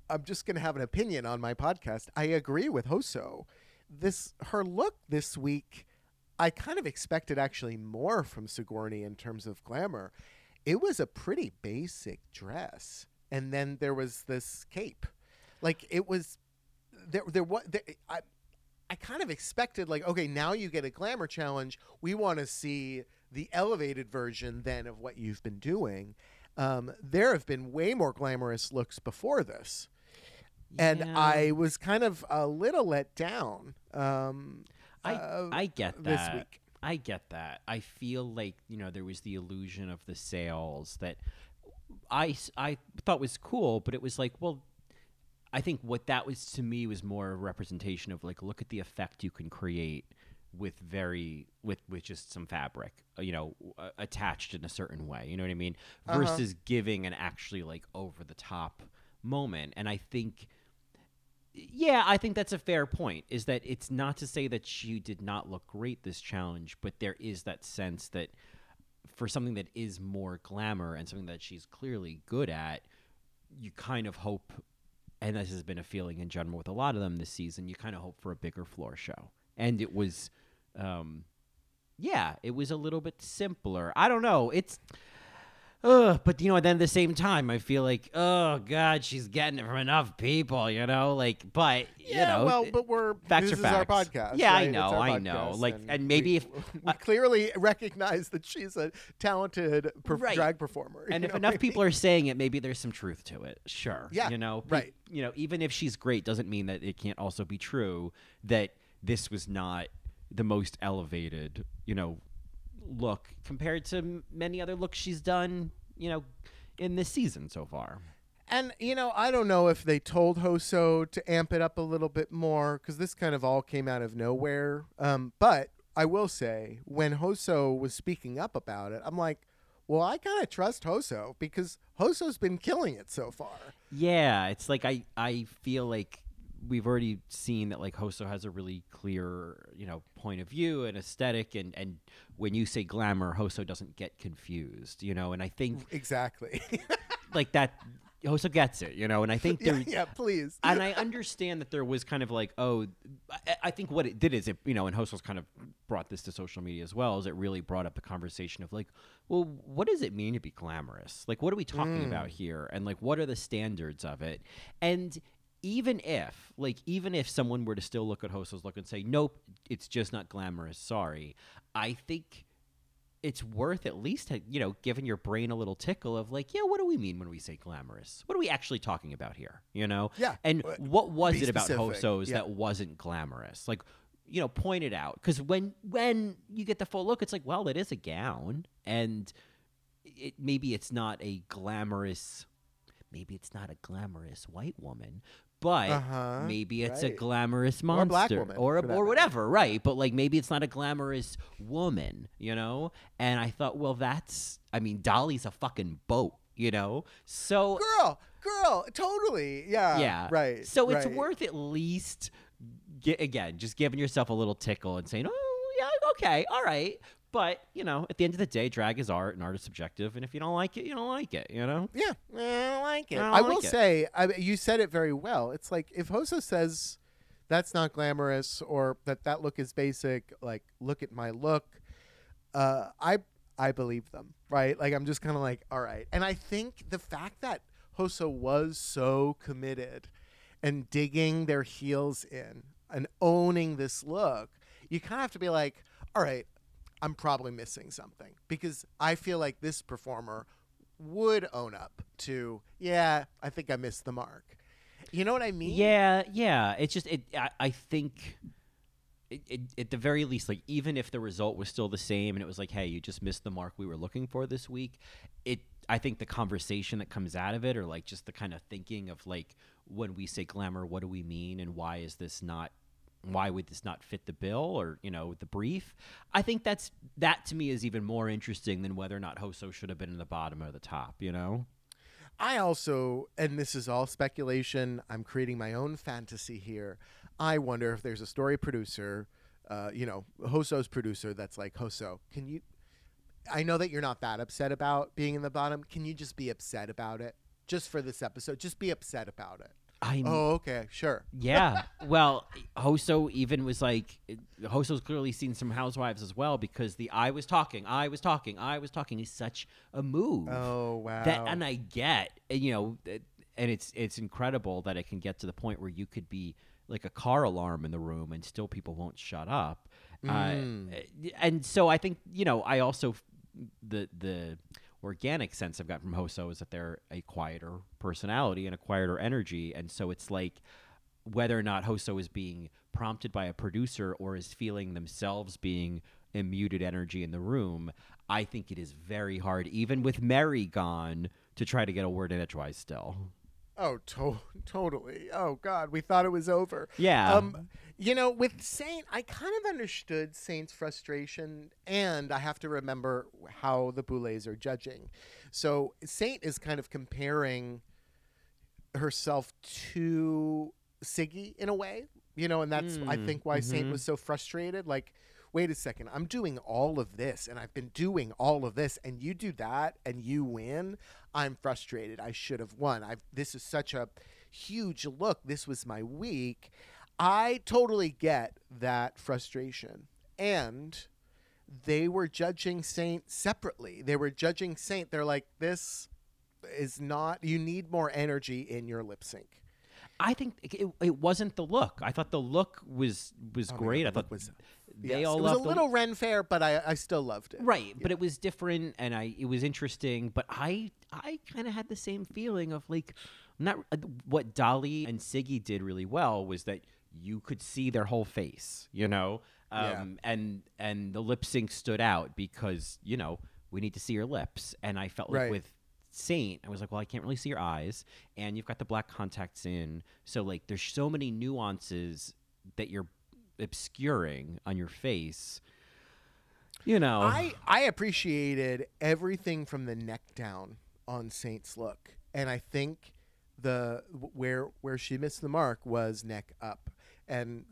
I'm just gonna have an opinion on my podcast. I agree with Hoso. This her look this week, I kind of expected actually more from Sigourney in terms of glamour. It was a pretty basic dress. And then there was this cape. Like it was there there was there, I I kind of expected like okay now you get a glamour challenge we want to see the elevated version then of what you've been doing um, there have been way more glamorous looks before this. And Yeah. I was kind of a little let down. Um, I uh, I get this that. week. I get that. I feel like you know there was the illusion of the sails that I I thought was cool, but it was like, well, I think what that was to me was more a representation of like, look at the effect you can create with very with with just some fabric, uh, you know, uh, attached in a certain way. You know what I mean? Versus giving an actually like over the top moment, and I think yeah, I think that's a fair point. Is that it's not to say that she did not look great this challenge, but there is that sense that for something that is more glamour and something that she's clearly good at, you kind of hope, and this has been a feeling in general with a lot of them this season, you kind of hope for a bigger floor show. And it was, um, yeah, it was a little bit simpler. I don't know. It's. Ugh, but you know, then at the same time, I feel like, oh god, she's getting it from enough people, you know, like, but you yeah, know, well, but we're facts this are is our facts. podcast. Yeah, I right? It's know, I know. Like, and maybe we, if- we clearly recognize that she's a talented per- Right. drag performer, and if enough I people are saying it, maybe there's some truth to it. Sure. Yeah, You know, right. You know, even if she's great, doesn't mean that it can't also be true that this was not the most elevated, you know, look compared to many other looks she's done, you know, in this season so far. And you know, I don't know if they told Hoso to amp it up a little bit more because this kind of all came out of nowhere. Um, but I will say, when Hoso was speaking up about it, I'm like, well, I kind of trust Hoso because Hoso's been killing it so far. Yeah, it's like I I feel like we've already seen that like Hoso has a really clear, you know, point of view and aesthetic and and when you say glamour, Hoso doesn't get confused, you know, and I think Exactly. like that Hoso gets it, you know, and I think yeah, there yeah, please. and I understand that there was kind of like, oh, I, I think what it did is it, you know, and Hoso's kind of brought this to social media as well, is it really brought up the conversation of like, well, what does it mean to be glamorous? Like, what are we talking mm. about here? And like, what are the standards of it? And even if, like, even if someone were to still look at Hoso's look and say, nope, it's just not glamorous, sorry, I think it's worth at least you know giving your brain a little tickle of like yeah what do we mean when we say glamorous what are we actually talking about here you know Yeah. and Uh, what was be it about specific. Hoso's Yeah. that wasn't glamorous like you know point it out because when when you get the full look it's like well it is a gown and it maybe it's not a glamorous maybe it's not a glamorous white woman but Uh-huh, maybe it's a right. glamorous Or monster a black woman, or, or matter. whatever right but like maybe it's not a glamorous woman you know and i thought well that's i mean Dahli's a fucking boat you know so girl, girl, totally. Yeah. yeah Right. so it's worth at least ge- again just giving yourself a little tickle and saying oh yeah okay all right but you know at the end of the day drag is art and art is subjective and if you don't like it you don't like it you know Yeah, I don't like it. I I, like will it. say, I, you said it very well. It's like if Hoso says that's not glamorous or that that look is basic, like look at my look, uh, I I believe them, right? Like I'm just kind of like, all right. And I think the fact that Hoso was so committed and digging their heels in and owning this look, you kind of have to be like, all right, I'm probably missing something because I feel like this performer would own up to, yeah, I think I missed the mark. You know what I mean? Yeah, yeah. It's just it. I, I think. It, it, at the very least, like even if the result was still the same, and it was like, "Hey, you just missed the mark we were looking for this week," it. I think the conversation that comes out of it, or like just the kind of thinking of like when we say glamour, what do we mean, and why is this not? Why would this not fit the bill, or you know, the brief? I think that's that to me is even more interesting than whether or not Hoso should have been in the bottom or the top. You know? I also, and this is all speculation, I'm creating my own fantasy here. I wonder if there's a story producer, uh, you know, Hoso's producer that's like, Hoso, can you? I know that you're not that upset about being in the bottom. Can you just be upset about it? Just for this episode, just be upset about it. I Oh, okay, sure. Yeah. Well, Hoso even was like, Hoso's clearly seen some housewives as well because the I was talking, I was talking, I was talking is such a move. Oh wow. That, and I get, and, you know, and it's it's incredible that it can get to the point where you could be like a car alarm in the room and still people won't shut up. Mm. Uh, and so I think you know I also the the organic sense I've gotten from Hoso is that they're a quieter personality and a quieter energy, and so it's like whether or not Hoso is being prompted by a producer or is feeling themselves being a muted energy in the room, I think it is very hard, even with Mary gone, to try to get a word in edgewise still. Oh, to- totally. Oh God, we thought it was over. Yeah. Um, you know, with Saint, I kind of understood Saint's frustration, and I have to remember how the Boulets are judging. So Saint is kind of comparing herself to Siggy in a way, you know, and that's I Mm, think why Saint mhm. was so frustrated. Like, wait a second, I'm doing all of this, and I've been doing all of this, and you do that, and you win. I'm frustrated. I should have won. I've this is such a huge look. This was my week. I totally get that frustration, and they were judging Saint separately. They were judging Saint. They're like, this is not. You need more energy in your lip sync. I think it, it wasn't the look. I thought the look was was Oh great. God, I thought was- they Yes, all it was a the- little Ren fair, but I I still loved it. right, but it was different, and I it was interesting. But I I kind of had the same feeling of like not uh, what Dahli and Siggy did really well was that you could see their whole face, you know, Yeah. um, and and the lip sync stood out because you know we need to see your lips, and I felt like with Saint, I was like, well, I can't really see your eyes, and you've got the black contacts in, so like there's so many nuances that you're obscuring on your face. You know, I I appreciated everything from the neck down on Saint's look, and I think the where where she missed the mark was neck up, and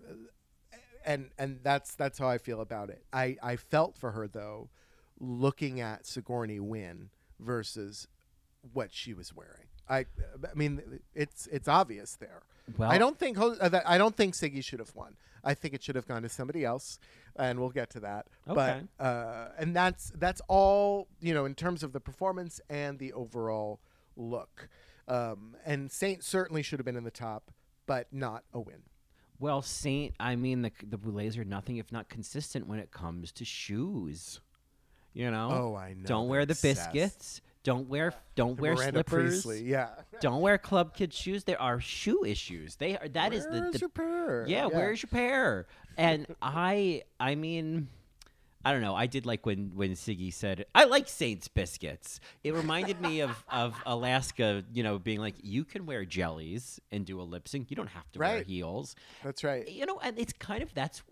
and and that's that's how I feel about it. I I felt for her though, looking at Sigourney win versus what she was wearing. I I mean it's it's obvious there. well, I don't think I don't think Siggy should have won. I think it should have gone to somebody else, and we'll get to that. Okay. But uh, and that's that's all you know in terms of the performance and the overall look. Um, and Saint certainly should have been in the top, but not a win. Well, Saint, I mean, the the Boulets are nothing if not consistent when it comes to shoes. You know, Oh, I know. don't wear the obsessed. biscuits. Don't wear don't wear Miranda slippers. Priestley, yeah. Don't wear club kid shoes. There are shoe issues. They are. That is the, Where's the your pair? yeah, Where's your pair? And I, I mean. I don't know. I did like when when Siggy said, "I like Saints biscuits." It reminded me of of Alaska, you know, being like, "You can wear jellies and do a lip sync. You don't have to wear heels." That's right. you know and it's kind of that's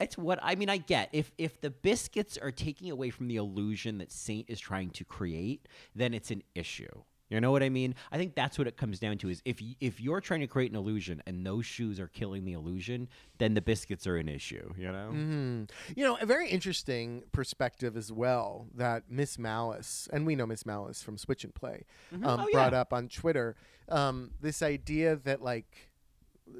it's what i mean i get if if the biscuits are taking away from the illusion that saint is trying to create then it's an issue you know what i mean i think that's what it comes down to is if if you're trying to create an illusion and those shoes are killing the illusion then the biscuits are an issue you know hmm You know, a very interesting perspective as well that Miss Malice, and we know Miss Malice from Switch and Play, um, Oh, brought yeah. up on Twitter. Um, this idea that, like,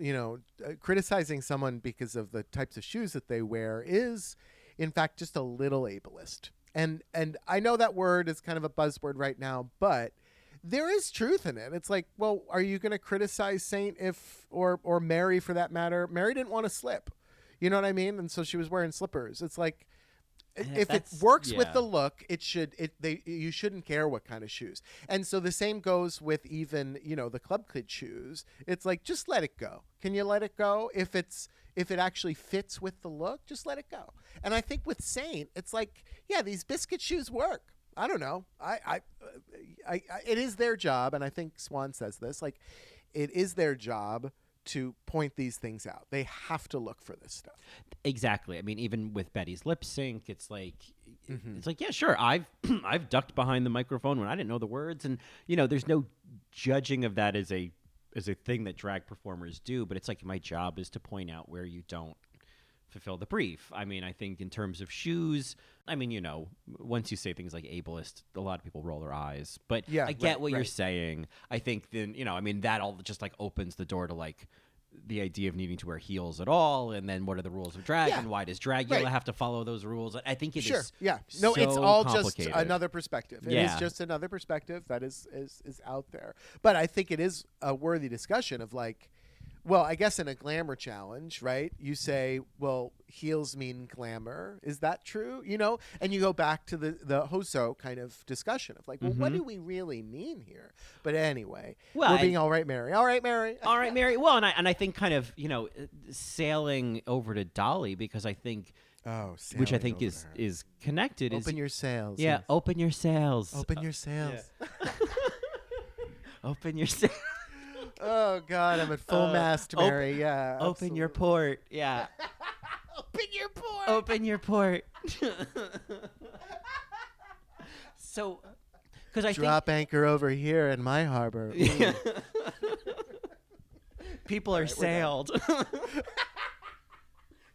you know, uh, criticizing someone because of the types of shoes that they wear is, in fact, just a little ableist. And and I know that word is kind of a buzzword right now, but there is truth in it. It's like, well, are you going to criticize Saint if or or Mary for that matter? Mary didn't want to slip. You know what I mean? And so she was wearing slippers. It's like if it works with the look, it should it they you shouldn't care what kind of shoes. And so the same goes with even, you know, the club kid shoes. It's like just let it go. Can you let it go if it's if it actually fits with the look, just let it go. And I think with Saint, it's like, yeah, these biscuit shoes work. I don't know. I, I, I, I, it is their job, and I think Swan says this. Like, it is their job to point these things out. They have to look for this stuff. exactly i mean even with betty's lip sync it's like Mm-hmm. it's like yeah sure i've i've ducked behind the microphone when i didn't know the words and you know there's no judging of that as a as a thing that drag performers do but it's like my job is to point out where you don't fulfill the brief i mean i think in terms of shoes i mean you know once you say things like ableist a lot of people roll their eyes but Yeah, i get right, what you're saying i think then you know i mean that all just like opens the door to like the idea of needing to wear heels at all, and then what are the rules of drag, Yeah. and why does Dragula Right. have to follow those rules? I think it is sure. Yeah. No, it's all just another perspective. It is Yeah. just another perspective that is, is is out there. But I think it is a worthy discussion of like well, I guess in a glamour challenge, right? You say, well, heels mean glamour. Is that true? You know, and you go back to the the Hoso kind of discussion of like, well, what do we really mean here? But anyway, Mm-hmm. Well, we're being I- all right, Mary. All right, Mary. All right, Mary. Well, and I and I think kind of you know uh, sailing over to Dahli because I think Oh, which I think is her. is connected. is open your sails. yeah, yes. open your sails. open your sails. open your sails. Oh God, I'm at full Uh, mast, op- Mary. yeah, open your port. Yeah. open your port. open your port. so, because I Drop anchor over here in my harbor. Think people are sailed.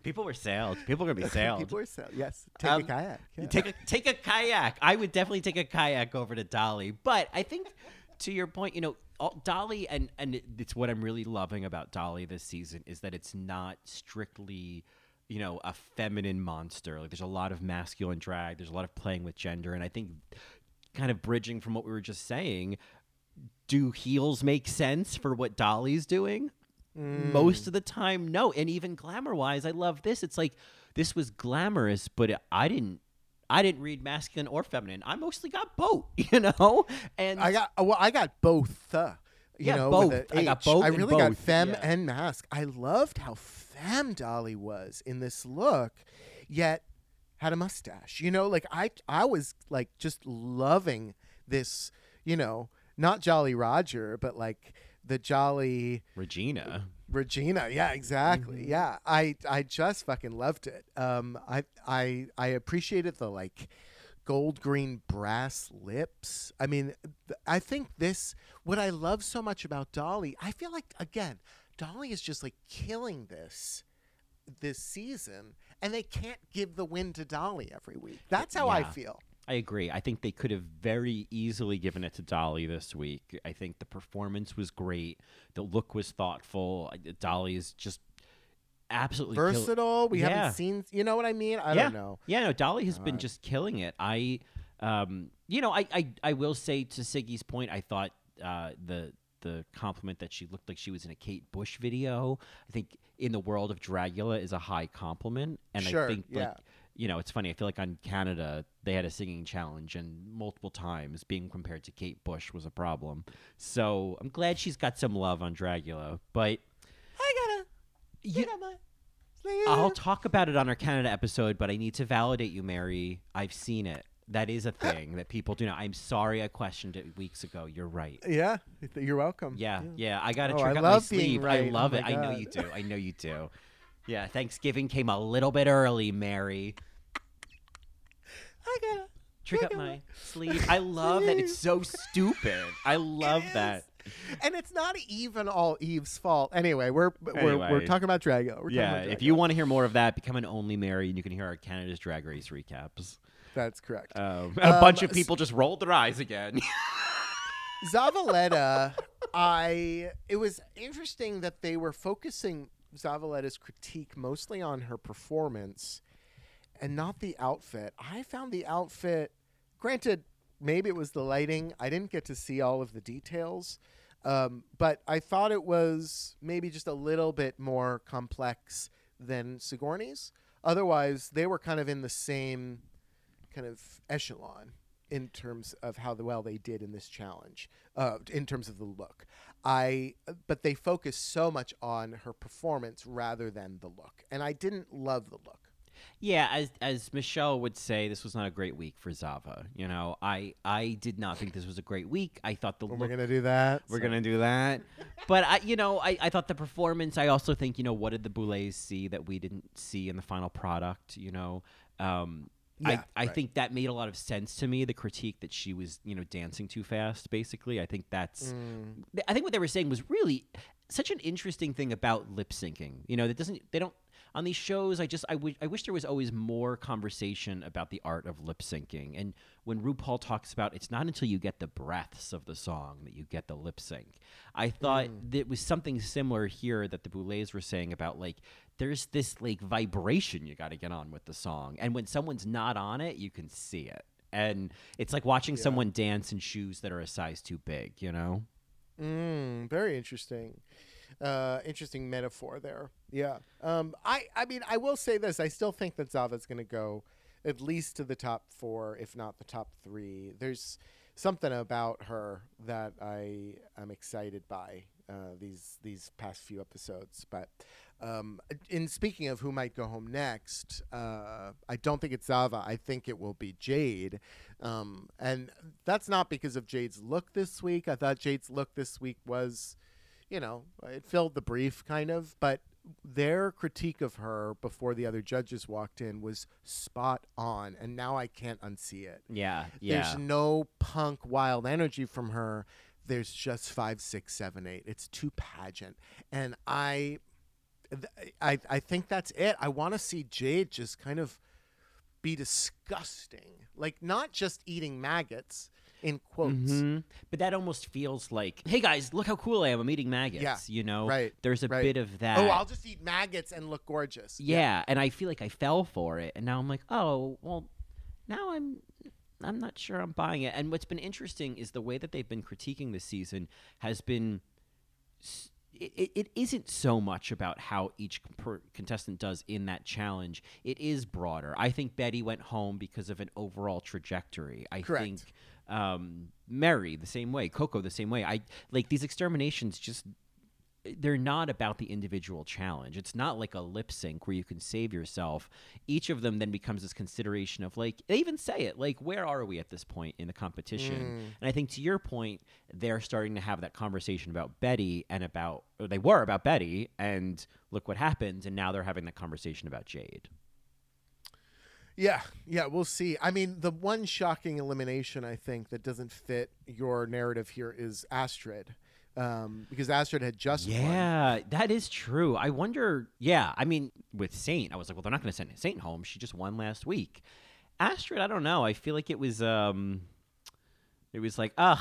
people were sailed. People are gonna be sailed. People are sailed. Yes, take Um, a kayak. yeah. Take a take a kayak. I would definitely take a kayak over to Dahli. But I think to your point, you know, all- Dahli and and it's what I'm really loving about Dahli this season is that it's not strictly you know a feminine monster. Like there's a lot of masculine drag. There's a lot of playing with gender. And i think kind of bridging from what we were just saying do heels make sense for what Dahli's doing? Mm. Most of the time no. And even glamour wise i love this. It's like this was glamorous but it, i didn't i didn't read masculine or feminine i mostly got both you know and I got well, I got both. Uh, you Yeah, know, both. I got both I really got fem yeah. and mask. I loved how fem Dahli was in this look, yet had a mustache. You know, like I I was like just loving this. You know, not Jolly Roger, but like the Jolly regina Regina. Yeah, exactly. Mm-hmm. Yeah, I I just fucking loved it. Um, I I I appreciated the like gold green brass lips. I mean, th- I think this what I love so much about Dahli. I feel like again, Dahli is just like killing this this season, and they can't give the win to Dahli every week. That's how I feel. I agree. I think they could have very easily given it to Dahli this week. I think the performance was great. The look was thoughtful. Dahli is just absolutely kill- Versatile. We Yeah. haven't seen. You know what I mean? I yeah. don't know. Yeah, no, Dahli has been just killing it. I, um, you know, I, I, I will say to Siggy's point, I thought uh, the the compliment that she looked like she was in a Kate Bush video. I think in the world of Dragula is a high compliment, and Sure, I think like yeah. You know, it's funny. I feel like on Canada they had a singing challenge, and multiple times being compared to Kate Bush was a problem. So I'm glad she's got some love on Dragula, but I gotta. you, on my I'll talk about it on our Canada episode, but I need to validate you, Mary. I've seen it. That is a thing that people do not. I'm sorry I questioned it weeks ago. You're right. Yeah, you're welcome. Yeah, yeah. I got a Oh, trick I up my sleeve. right. I love Oh it. my I know you do. I know you do. Yeah, Thanksgiving came a little bit early, Mary. Trick up my sleeve. I love that. It's so stupid. I love that. And it's not even all Eve's fault. Anyway, we're we're, we're talking about Drago. We're Yeah, talking about if Drago. you want to hear more of that, become an only Mary, and you can hear our Canada's Drag Race recaps. that's correct. Um, a bunch Um, of people just rolled their eyes again. Zavaleta, I it was interesting that they were focusing Zavaleta's critique mostly on her performance and not the outfit. I found the outfit granted maybe it was the lighting. I didn't get to see all of the details. Um, but I thought it was maybe just a little bit more complex than Sigourney's. Otherwise, they were kind of in the same kind of echelon in terms of how well they did in this challenge uh, in terms of the look i but they focused so much on her performance rather than the look and i didn't love the look Yeah, as as Michelle would say, this was not a great week for Zava. You know, I I did not think this was a great week. I thought the we're look. gonna do that We're so- gonna do that, but I, you know, I, I thought the performance. I also think, you know, what did the Boulets see that we didn't see in the final product? You know, um, Yeah, I I right. think that made a lot of sense to me. The critique that she was, you know, dancing too fast. Basically, I think that's. Mm. I think what they were saying was really such an interesting thing about lip syncing. You know, that doesn't they don't on these shows. I just I wish there was always more conversation about the art of lip syncing. And when RuPaul talks about it's not until you get the breaths of the song that you get the lip sync. I thought that it was something similar here that the Boulets were saying about like there's this like vibration you got to get on with the song, and when someone's not on it, you can see it. And it's like watching someone dance in shoes that are a size too big, you know? Mm, very interesting Uh, interesting metaphor there. Yeah. Um, I, I mean, I will say this. I still think that Zava's going to go at least to the top four, if not the top three. There's something about her that I am excited by uh, these these past few episodes. But um, in speaking of who might go home next, uh, I don't think it's Zava. I think it will be Jade, um, and that's not because of Jade's look this week. I thought Jade's look this week was, you know, it filled the brief kind of, but their critique of her before the other judges walked in was spot on and now i can't unsee it. Yeah, yeah. there's no punk wild energy from her. There's just five six seven eight. It's too pageant. And i i, I think that's it. I want to see jade just kind of be disgusting. Like not just eating maggots in quotes Mhm. But that almost feels like, hey guys, look how cool I am. I'm eating maggots. Yeah, You know, right, There's a right. bit of that. oh i'll just eat maggots and look gorgeous yeah, and I feel like I fell for it, and now I'm like, oh, well, now I'm. I'm not sure I'm buying it. And what's been interesting is the way that they've been critiquing this season has been. s- It, it- isn't so much about how each per- contestant does in that challenge. It is broader. I think Betty went home because of an overall trajectory. I Correct. think um, Mary the same way, Coco the same way. I like these exterminations just they're not about the individual challenge. It's not like a lip sync where you can save yourself. Each of them then becomes this consideration of like they even say it like where are we at this point in the competition? And I think to your point, they're starting to have that conversation about Betty and about or they were about Betty and look what happens and now they're having that conversation about Jade. Yeah, yeah, we'll see. I mean, the one shocking elimination I think that doesn't fit your narrative here is Astrid, um, because Astrid had just won. Yeah, that is true. I wonder. Yeah, I mean, with Saint, I was like, well, they're not going to send Saint home. She just won last week. Astrid, I don't know. I feel like it was, um, it was like, ugh.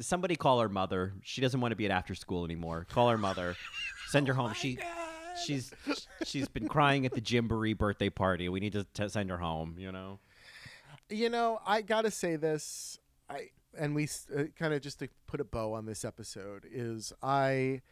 Somebody call her mother. She doesn't want to be at after school anymore. Call her mother. Send her home. she, she's, she's been crying at the Gymboree birthday party. We need to t- send her home. You know. You know, I gotta say this. I and we uh, kind of just to put a bow on this episode is I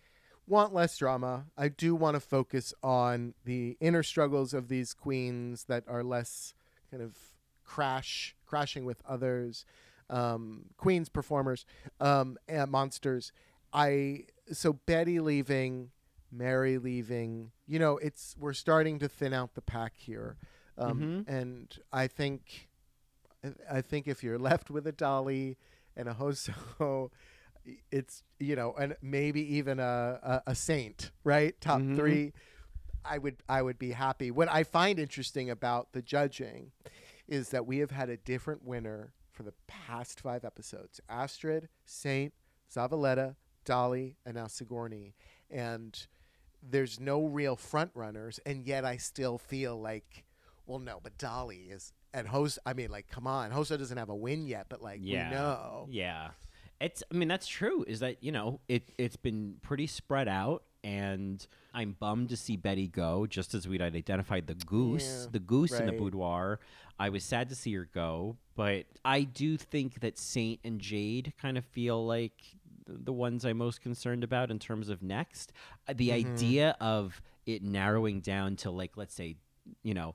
want less drama. I do want to focus on the inner struggles of these queens that are less kind of crash crashing with others, um, queens performers, um, and monsters. I so Betty leaving, Mary leaving. You know, it's we're starting to thin out the pack here, um, and I think. I think if you're left with a Dahli and a Hoso, it's you know, and maybe even a a, a Saint, right? Top three. I would I would be happy. What I find interesting about the judging is that we have had a different winner for the past five episodes: Astrid, Saint, Zavaleta, Dahli, and now Sigourney, and there's no real front runners, and yet I still feel like, well, no, but Dahli is and Host. I mean, like, come on, Hoso doesn't have a win yet, but like, Yeah. we know. Yeah. It's I mean that's true is that you know it it's been pretty spread out and I'm bummed to see Betty go just as we'd identified the goose Yeah, the goose in the boudoir I was sad to see her go but I do think that Saint and Jade kind of feel like the ones I'm most concerned about in terms of next Uh, the Mm-hmm. idea of it narrowing down to like let's say you know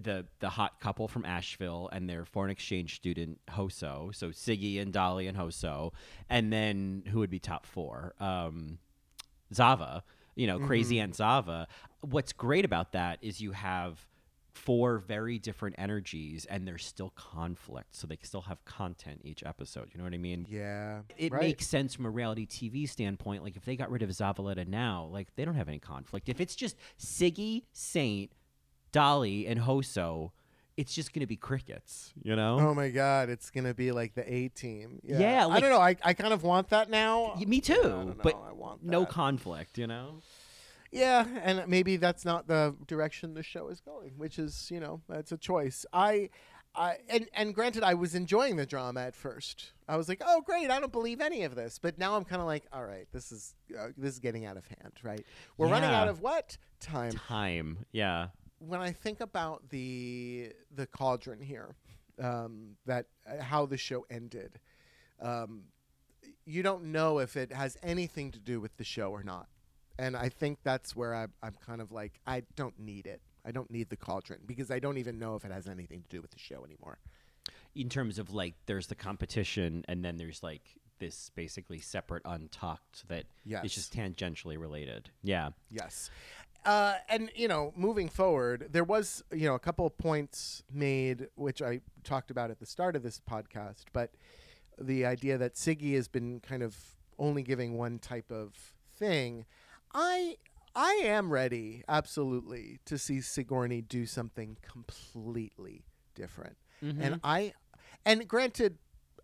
the the hot couple from Asheville and their foreign exchange student Hoso, so Siggy and Dahli and Hoso, and then who would be top four? Um, Zava, you know, Crazy Aunt Zava. What's great about that is you have four very different energies and there's still conflict, so they still have content each episode. You know what I mean? Yeah, it right. makes sense from a reality TV standpoint. Like if they got rid of Zavaleta now, like they don't have any conflict. If it's just Siggy, Saint, Dahli, and Hoso, it's just gonna be crickets. You know? Oh my God, it's gonna be like the A team. Yeah, Yeah, I don't know. I, I kind of want that now. Me too, I but I want no conflict. You know? Yeah, and maybe that's not the direction the show is going, which is, you know, that's a choice. I, I and and granted, I was enjoying the drama at first. I was like, oh great, I don't believe any of this. But now I'm kind of like, all right, this is uh, this is getting out of hand, right? We're running out of what time? Time. Yeah. when I think about the the cauldron here, um, that uh, how the show ended, um, you don't know if it has anything to do with the show or not. And I think that's where I, I'm kind of like, I don't need it. I don't need the cauldron because I don't even know if it has anything to do with the show anymore. in terms of like there's the competition and then there's like this basically separate untucked that is Yes. just tangentially related. Yeah. Yes. Uh, and you know, moving forward, there was you know a couple of points made, which I talked about at the start of this podcast, but the idea that Siggy has been kind of only giving one type of thing, I I am ready, absolutely, to see Sigourney do something completely different. And mm-hmm. I, and granted,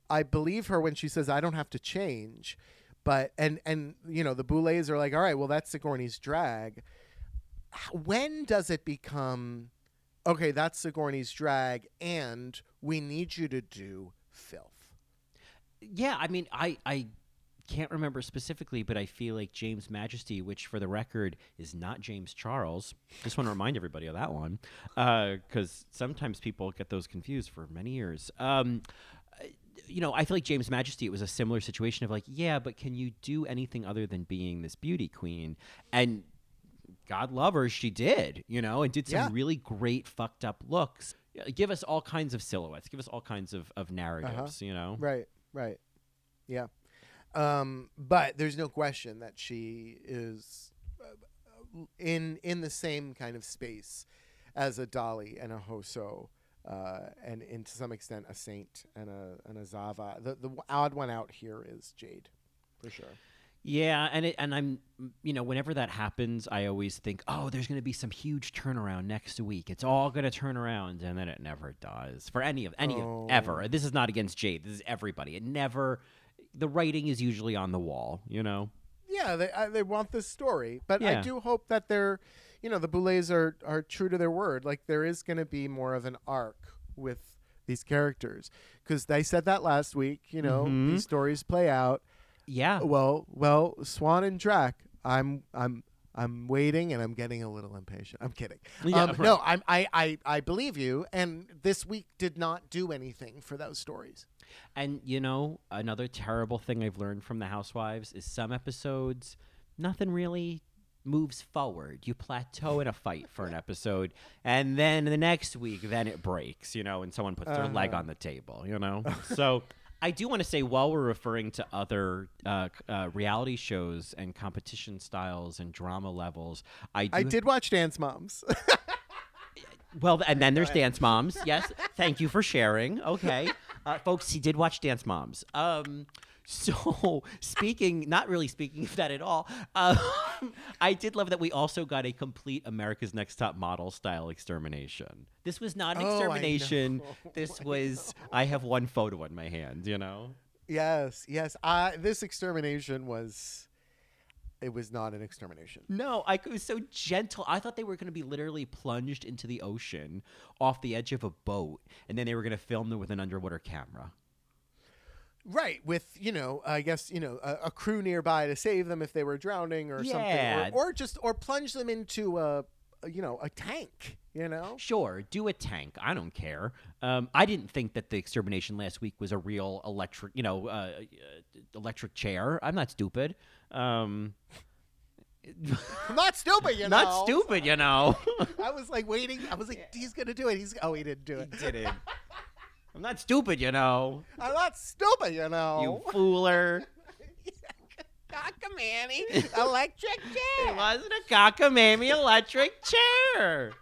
I believe her when she says I don't have to change, but and and you know the Boulets are like, all right, well that's Sigourney's drag. When does it become okay? That's Sigourney's drag, and we need you to do filth. Yeah, I mean, I I can't remember specifically, but I feel like James Majesty, which for the record is not James Charles. Just want to remind everybody of that one, because sometimes people get those confused for many years. Um, uh, you know, I feel like James Majesty. It was a similar situation of like, yeah, but can you do anything other than being this beauty queen? And God love her, she did, you know, and did some Yeah. really great fucked up looks. Give us all kinds of silhouettes. Give us all kinds of, of narratives, you know? Right, right, yeah. Um, but there's no question that she is uh, in in the same kind of space as a Dahli and a Hoso, uh, and, and to some extent a Saint and a and a Zava. The the odd one out here is Jade, for sure. Yeah, and it, and I'm you know whenever that happens, I always think, oh, there's going to be some huge turnaround next week. It's all going to turn around, and then it never does for any of any Oh. of ever. This is not against Jade. This is everybody. It never. The writing is usually on the wall, you know. Yeah, they uh, they want this story, but I do hope that they're, you know, the Boulets are are true to their word. Like there is going to be more of an arc with these characters because they said that last week. You know, Mhm. these stories play out. Yeah, Well, well, Swan and Drac. I'm I'm I'm waiting and I'm getting a little impatient. I'm kidding. Yeah, um, right. No, I'm I, I I believe you. And this week did not do anything for those stories. And you know, another terrible thing I've learned from the Housewives is some episodes, nothing really moves forward. You plateau in a fight for an episode, and then the next week, then it breaks, you know, and someone puts their leg on the table, you know. so. I do want to say, while we're referring to other uh, uh, reality shows and competition styles and drama levels, I do I did watch Dance Moms. Well, and then there's Dance Moms. Yes, thank you for sharing. Okay, uh, folks, he did watch Dance Moms. Um, so speaking, not really speaking of that at all. Um, I did love that we also got a complete America's Next Top Model style extermination. This was not an Oh, I extermination. know. This was I have one photo in my hand. You know. yes, yes. I this extermination was. It was not an extermination. No, I, it was so gentle. I thought they were going to be literally plunged into the ocean off the edge of a boat, and then they were going to film them with an underwater camera. Right, with you know, I guess you know, a, a crew nearby to save them if they were drowning or Yeah. something, or, or just or plunge them into a, a you know a tank. You know, Sure, do a tank. I don't care. Um, I didn't think that the extermination last week was a real electric, you know, uh, uh, electric chair. I'm not stupid. Um, I'm not stupid. You know, not stupid, you know. I was like waiting. I was like, he's gonna do it. He's oh, he didn't do it. did it. I'm not stupid, you know. I'm not stupid. You know, You fooler. cockamamie electric chair. It wasn't a cockamamie electric chair.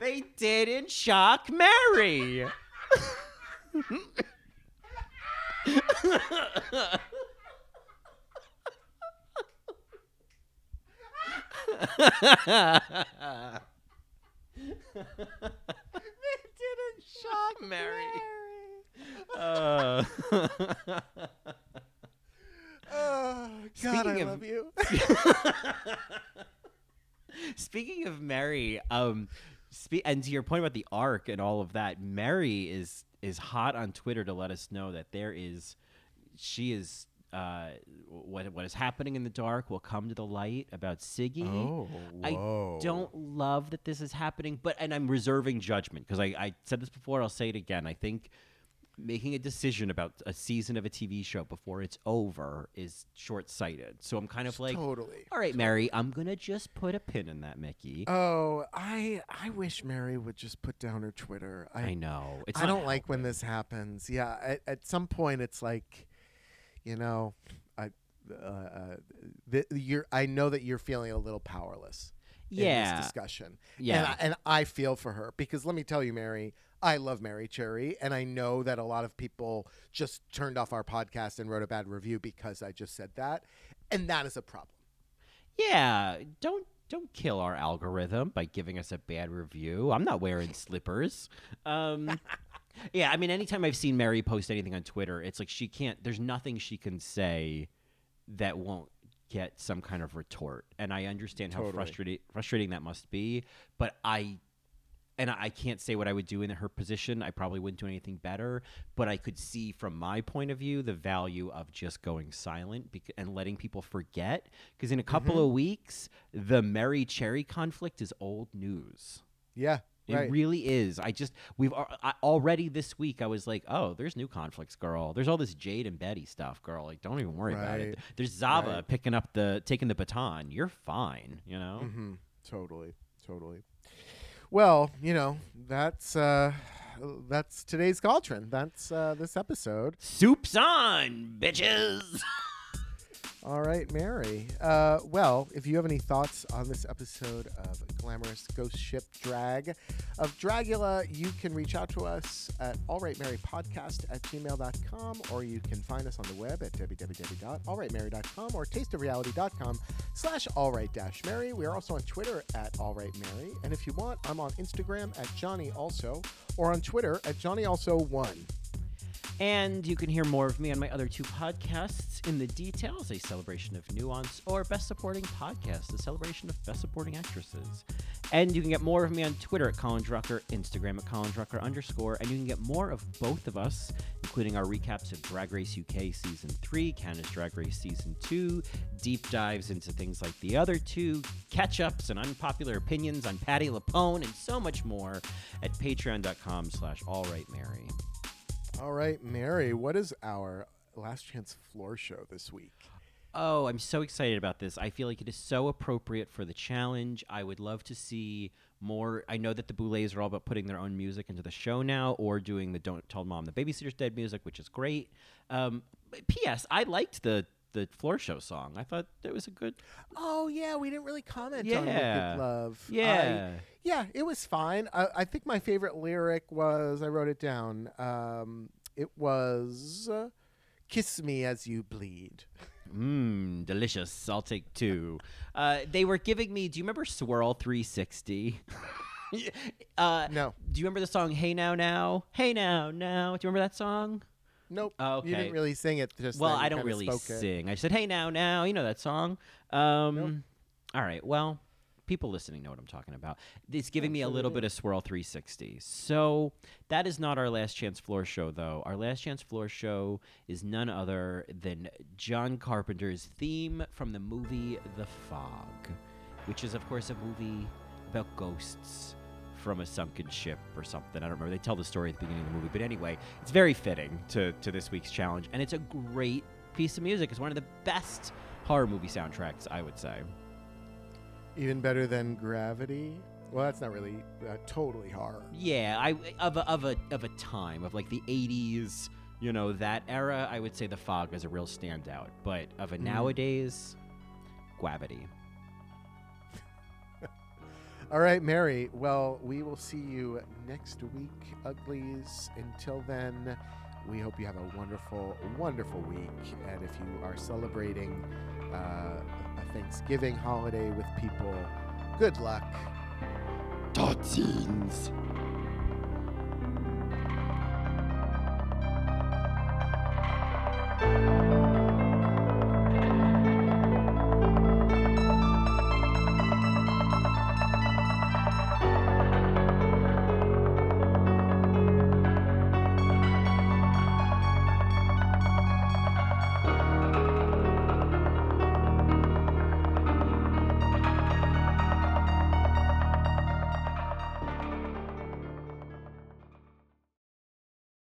They didn't shock Mary. Didn't shock Mary. Mary. Uh, Oh God, Speaking I of- love you. Speaking of Mary, um, spe- and to your point about the arc and all of that, Mary is is hot on Twitter to let us know that there is, she is. Uh, what what is happening in the dark will come to the light about Siggy. Oh, I don't love that this is happening, but and I'm reserving judgment because I, I said this before. I'll say it again. I think making a decision about a season of a TV show before it's over is short sighted. So I'm kind of like, totally. all right, Mary, I'm gonna just put a pin in that, Mickey. Oh, I I wish Mary would just put down her Twitter. I know. It's I don't like when this happens. Yeah, at, at some point it's like, you know, I uh, uh, th- you're I know that you're feeling a little powerless. in Yeah. this discussion. Yeah. and I, and I feel for her because let me tell you, Mary, I love Merrie Cherry, and I know that a lot of people just turned off our podcast and wrote a bad review because I just said that, and that is a problem. Yeah, don't don't kill our algorithm by giving us a bad review. I'm not wearing slippers. Um, yeah, I mean, anytime I've seen Mary post anything on Twitter, it's like she can't. There's nothing she can say that won't get some kind of retort, and I understand how frustrating frustrating that must be. But I. And I I can't say what I would do in her position. I probably wouldn't do anything better, but I could see from my point of view the value of just going silent bec- and letting people forget. Because in a couple Mm-hmm. of weeks, the Merrie Cherry conflict is old news. Yeah, It right. really is. I just we've I, already this week. I was like, oh, there's new conflicts, girl. There's all this Jade and Betty stuff, girl. Like, don't even worry about it. There's Zava Right. picking up the taking the baton. You're fine. You know. Mm-hmm. Totally, totally. Well, you know that's uh, that's today's Cauldron. That's uh, this episode. Soup's on, bitches. All right, Mary. Uh, well, if you have any thoughts on this episode of Glamorous Ghost Ship Drag of Dragula, you can reach out to us at allrightmarypodcast at gmail.com or you can find us on the web at www.allrightmary.com or tasteofreality.com slash allright-mary. We are also on Twitter at allrightmary. And if you want, I'm on Instagram at Johnny Also or on Twitter at Johnny Also1. And you can hear more of me on my other two podcasts, In the Details, a celebration of nuance, or Best Supporting Podcast, a celebration of Best Supporting Actresses. And you can get more of me on Twitter at Colin Drucker, Instagram at Colin Drucker underscore, and you can get more of both of us, including our recaps of Drag Race UK Season 3, Canada's Drag Race Season 2, deep dives into things like the other two, catch-ups and unpopular opinions on Patti LuPone, and so much more at patreon.com slash allrightmary. All right, Mary, what is our last chance floor show this week? Oh, I'm so excited about this. I feel like it is so appropriate for the challenge. I would love to see more. I know that the Boulets are all about putting their own music into the show now or doing the Don't Tell Mom the Babysitter's Dead music, which is great. Um, P.S. I liked the, the floor show song. I thought it was a good. Oh yeah, we didn't really comment on Yeah. Wicked Love. Yeah. I- yeah, it was fine. I, I think my favorite lyric was I wrote it down. Um, it was uh, "Kiss me as you bleed." Mmm, delicious. I'll take two. Uh, they were giving me. Do you remember Swirl 360? uh, No. Do you remember the song Hey Now Now? Hey Now Now. Do you remember that song? Nope. Oh, You didn't really sing it. Just Well, then. You I don't kinda really spoke it. sing. I said, "Hey now, now," you know that song. Um, All right. Well, people listening know what I'm talking about. It's giving me a little bit of Swirl 360. So that is not our last chance floor show, though. Our last chance floor show is none other than John Carpenter's theme from the movie The Fog, which is, of course, a movie about ghosts from a sunken ship or something. I don't remember. They tell the story at the beginning of the movie, but anyway, it's very fitting to to this week's challenge, and it's a great piece of music. It's one of the best horror movie soundtracks, I would say. Even better than Gravity. Well, that's not really uh, totally horror. Yeah, I of a, of a of a time of like the '80s, you know, that era. I would say The Fog is a real standout, but of a nowadays, Gravity. All right, Mary. Well, we will see you next week, Uglies. Until then, we hope you have a wonderful, wonderful week. And if you are celebrating uh, a Thanksgiving holiday with people, good luck. Totsins! thank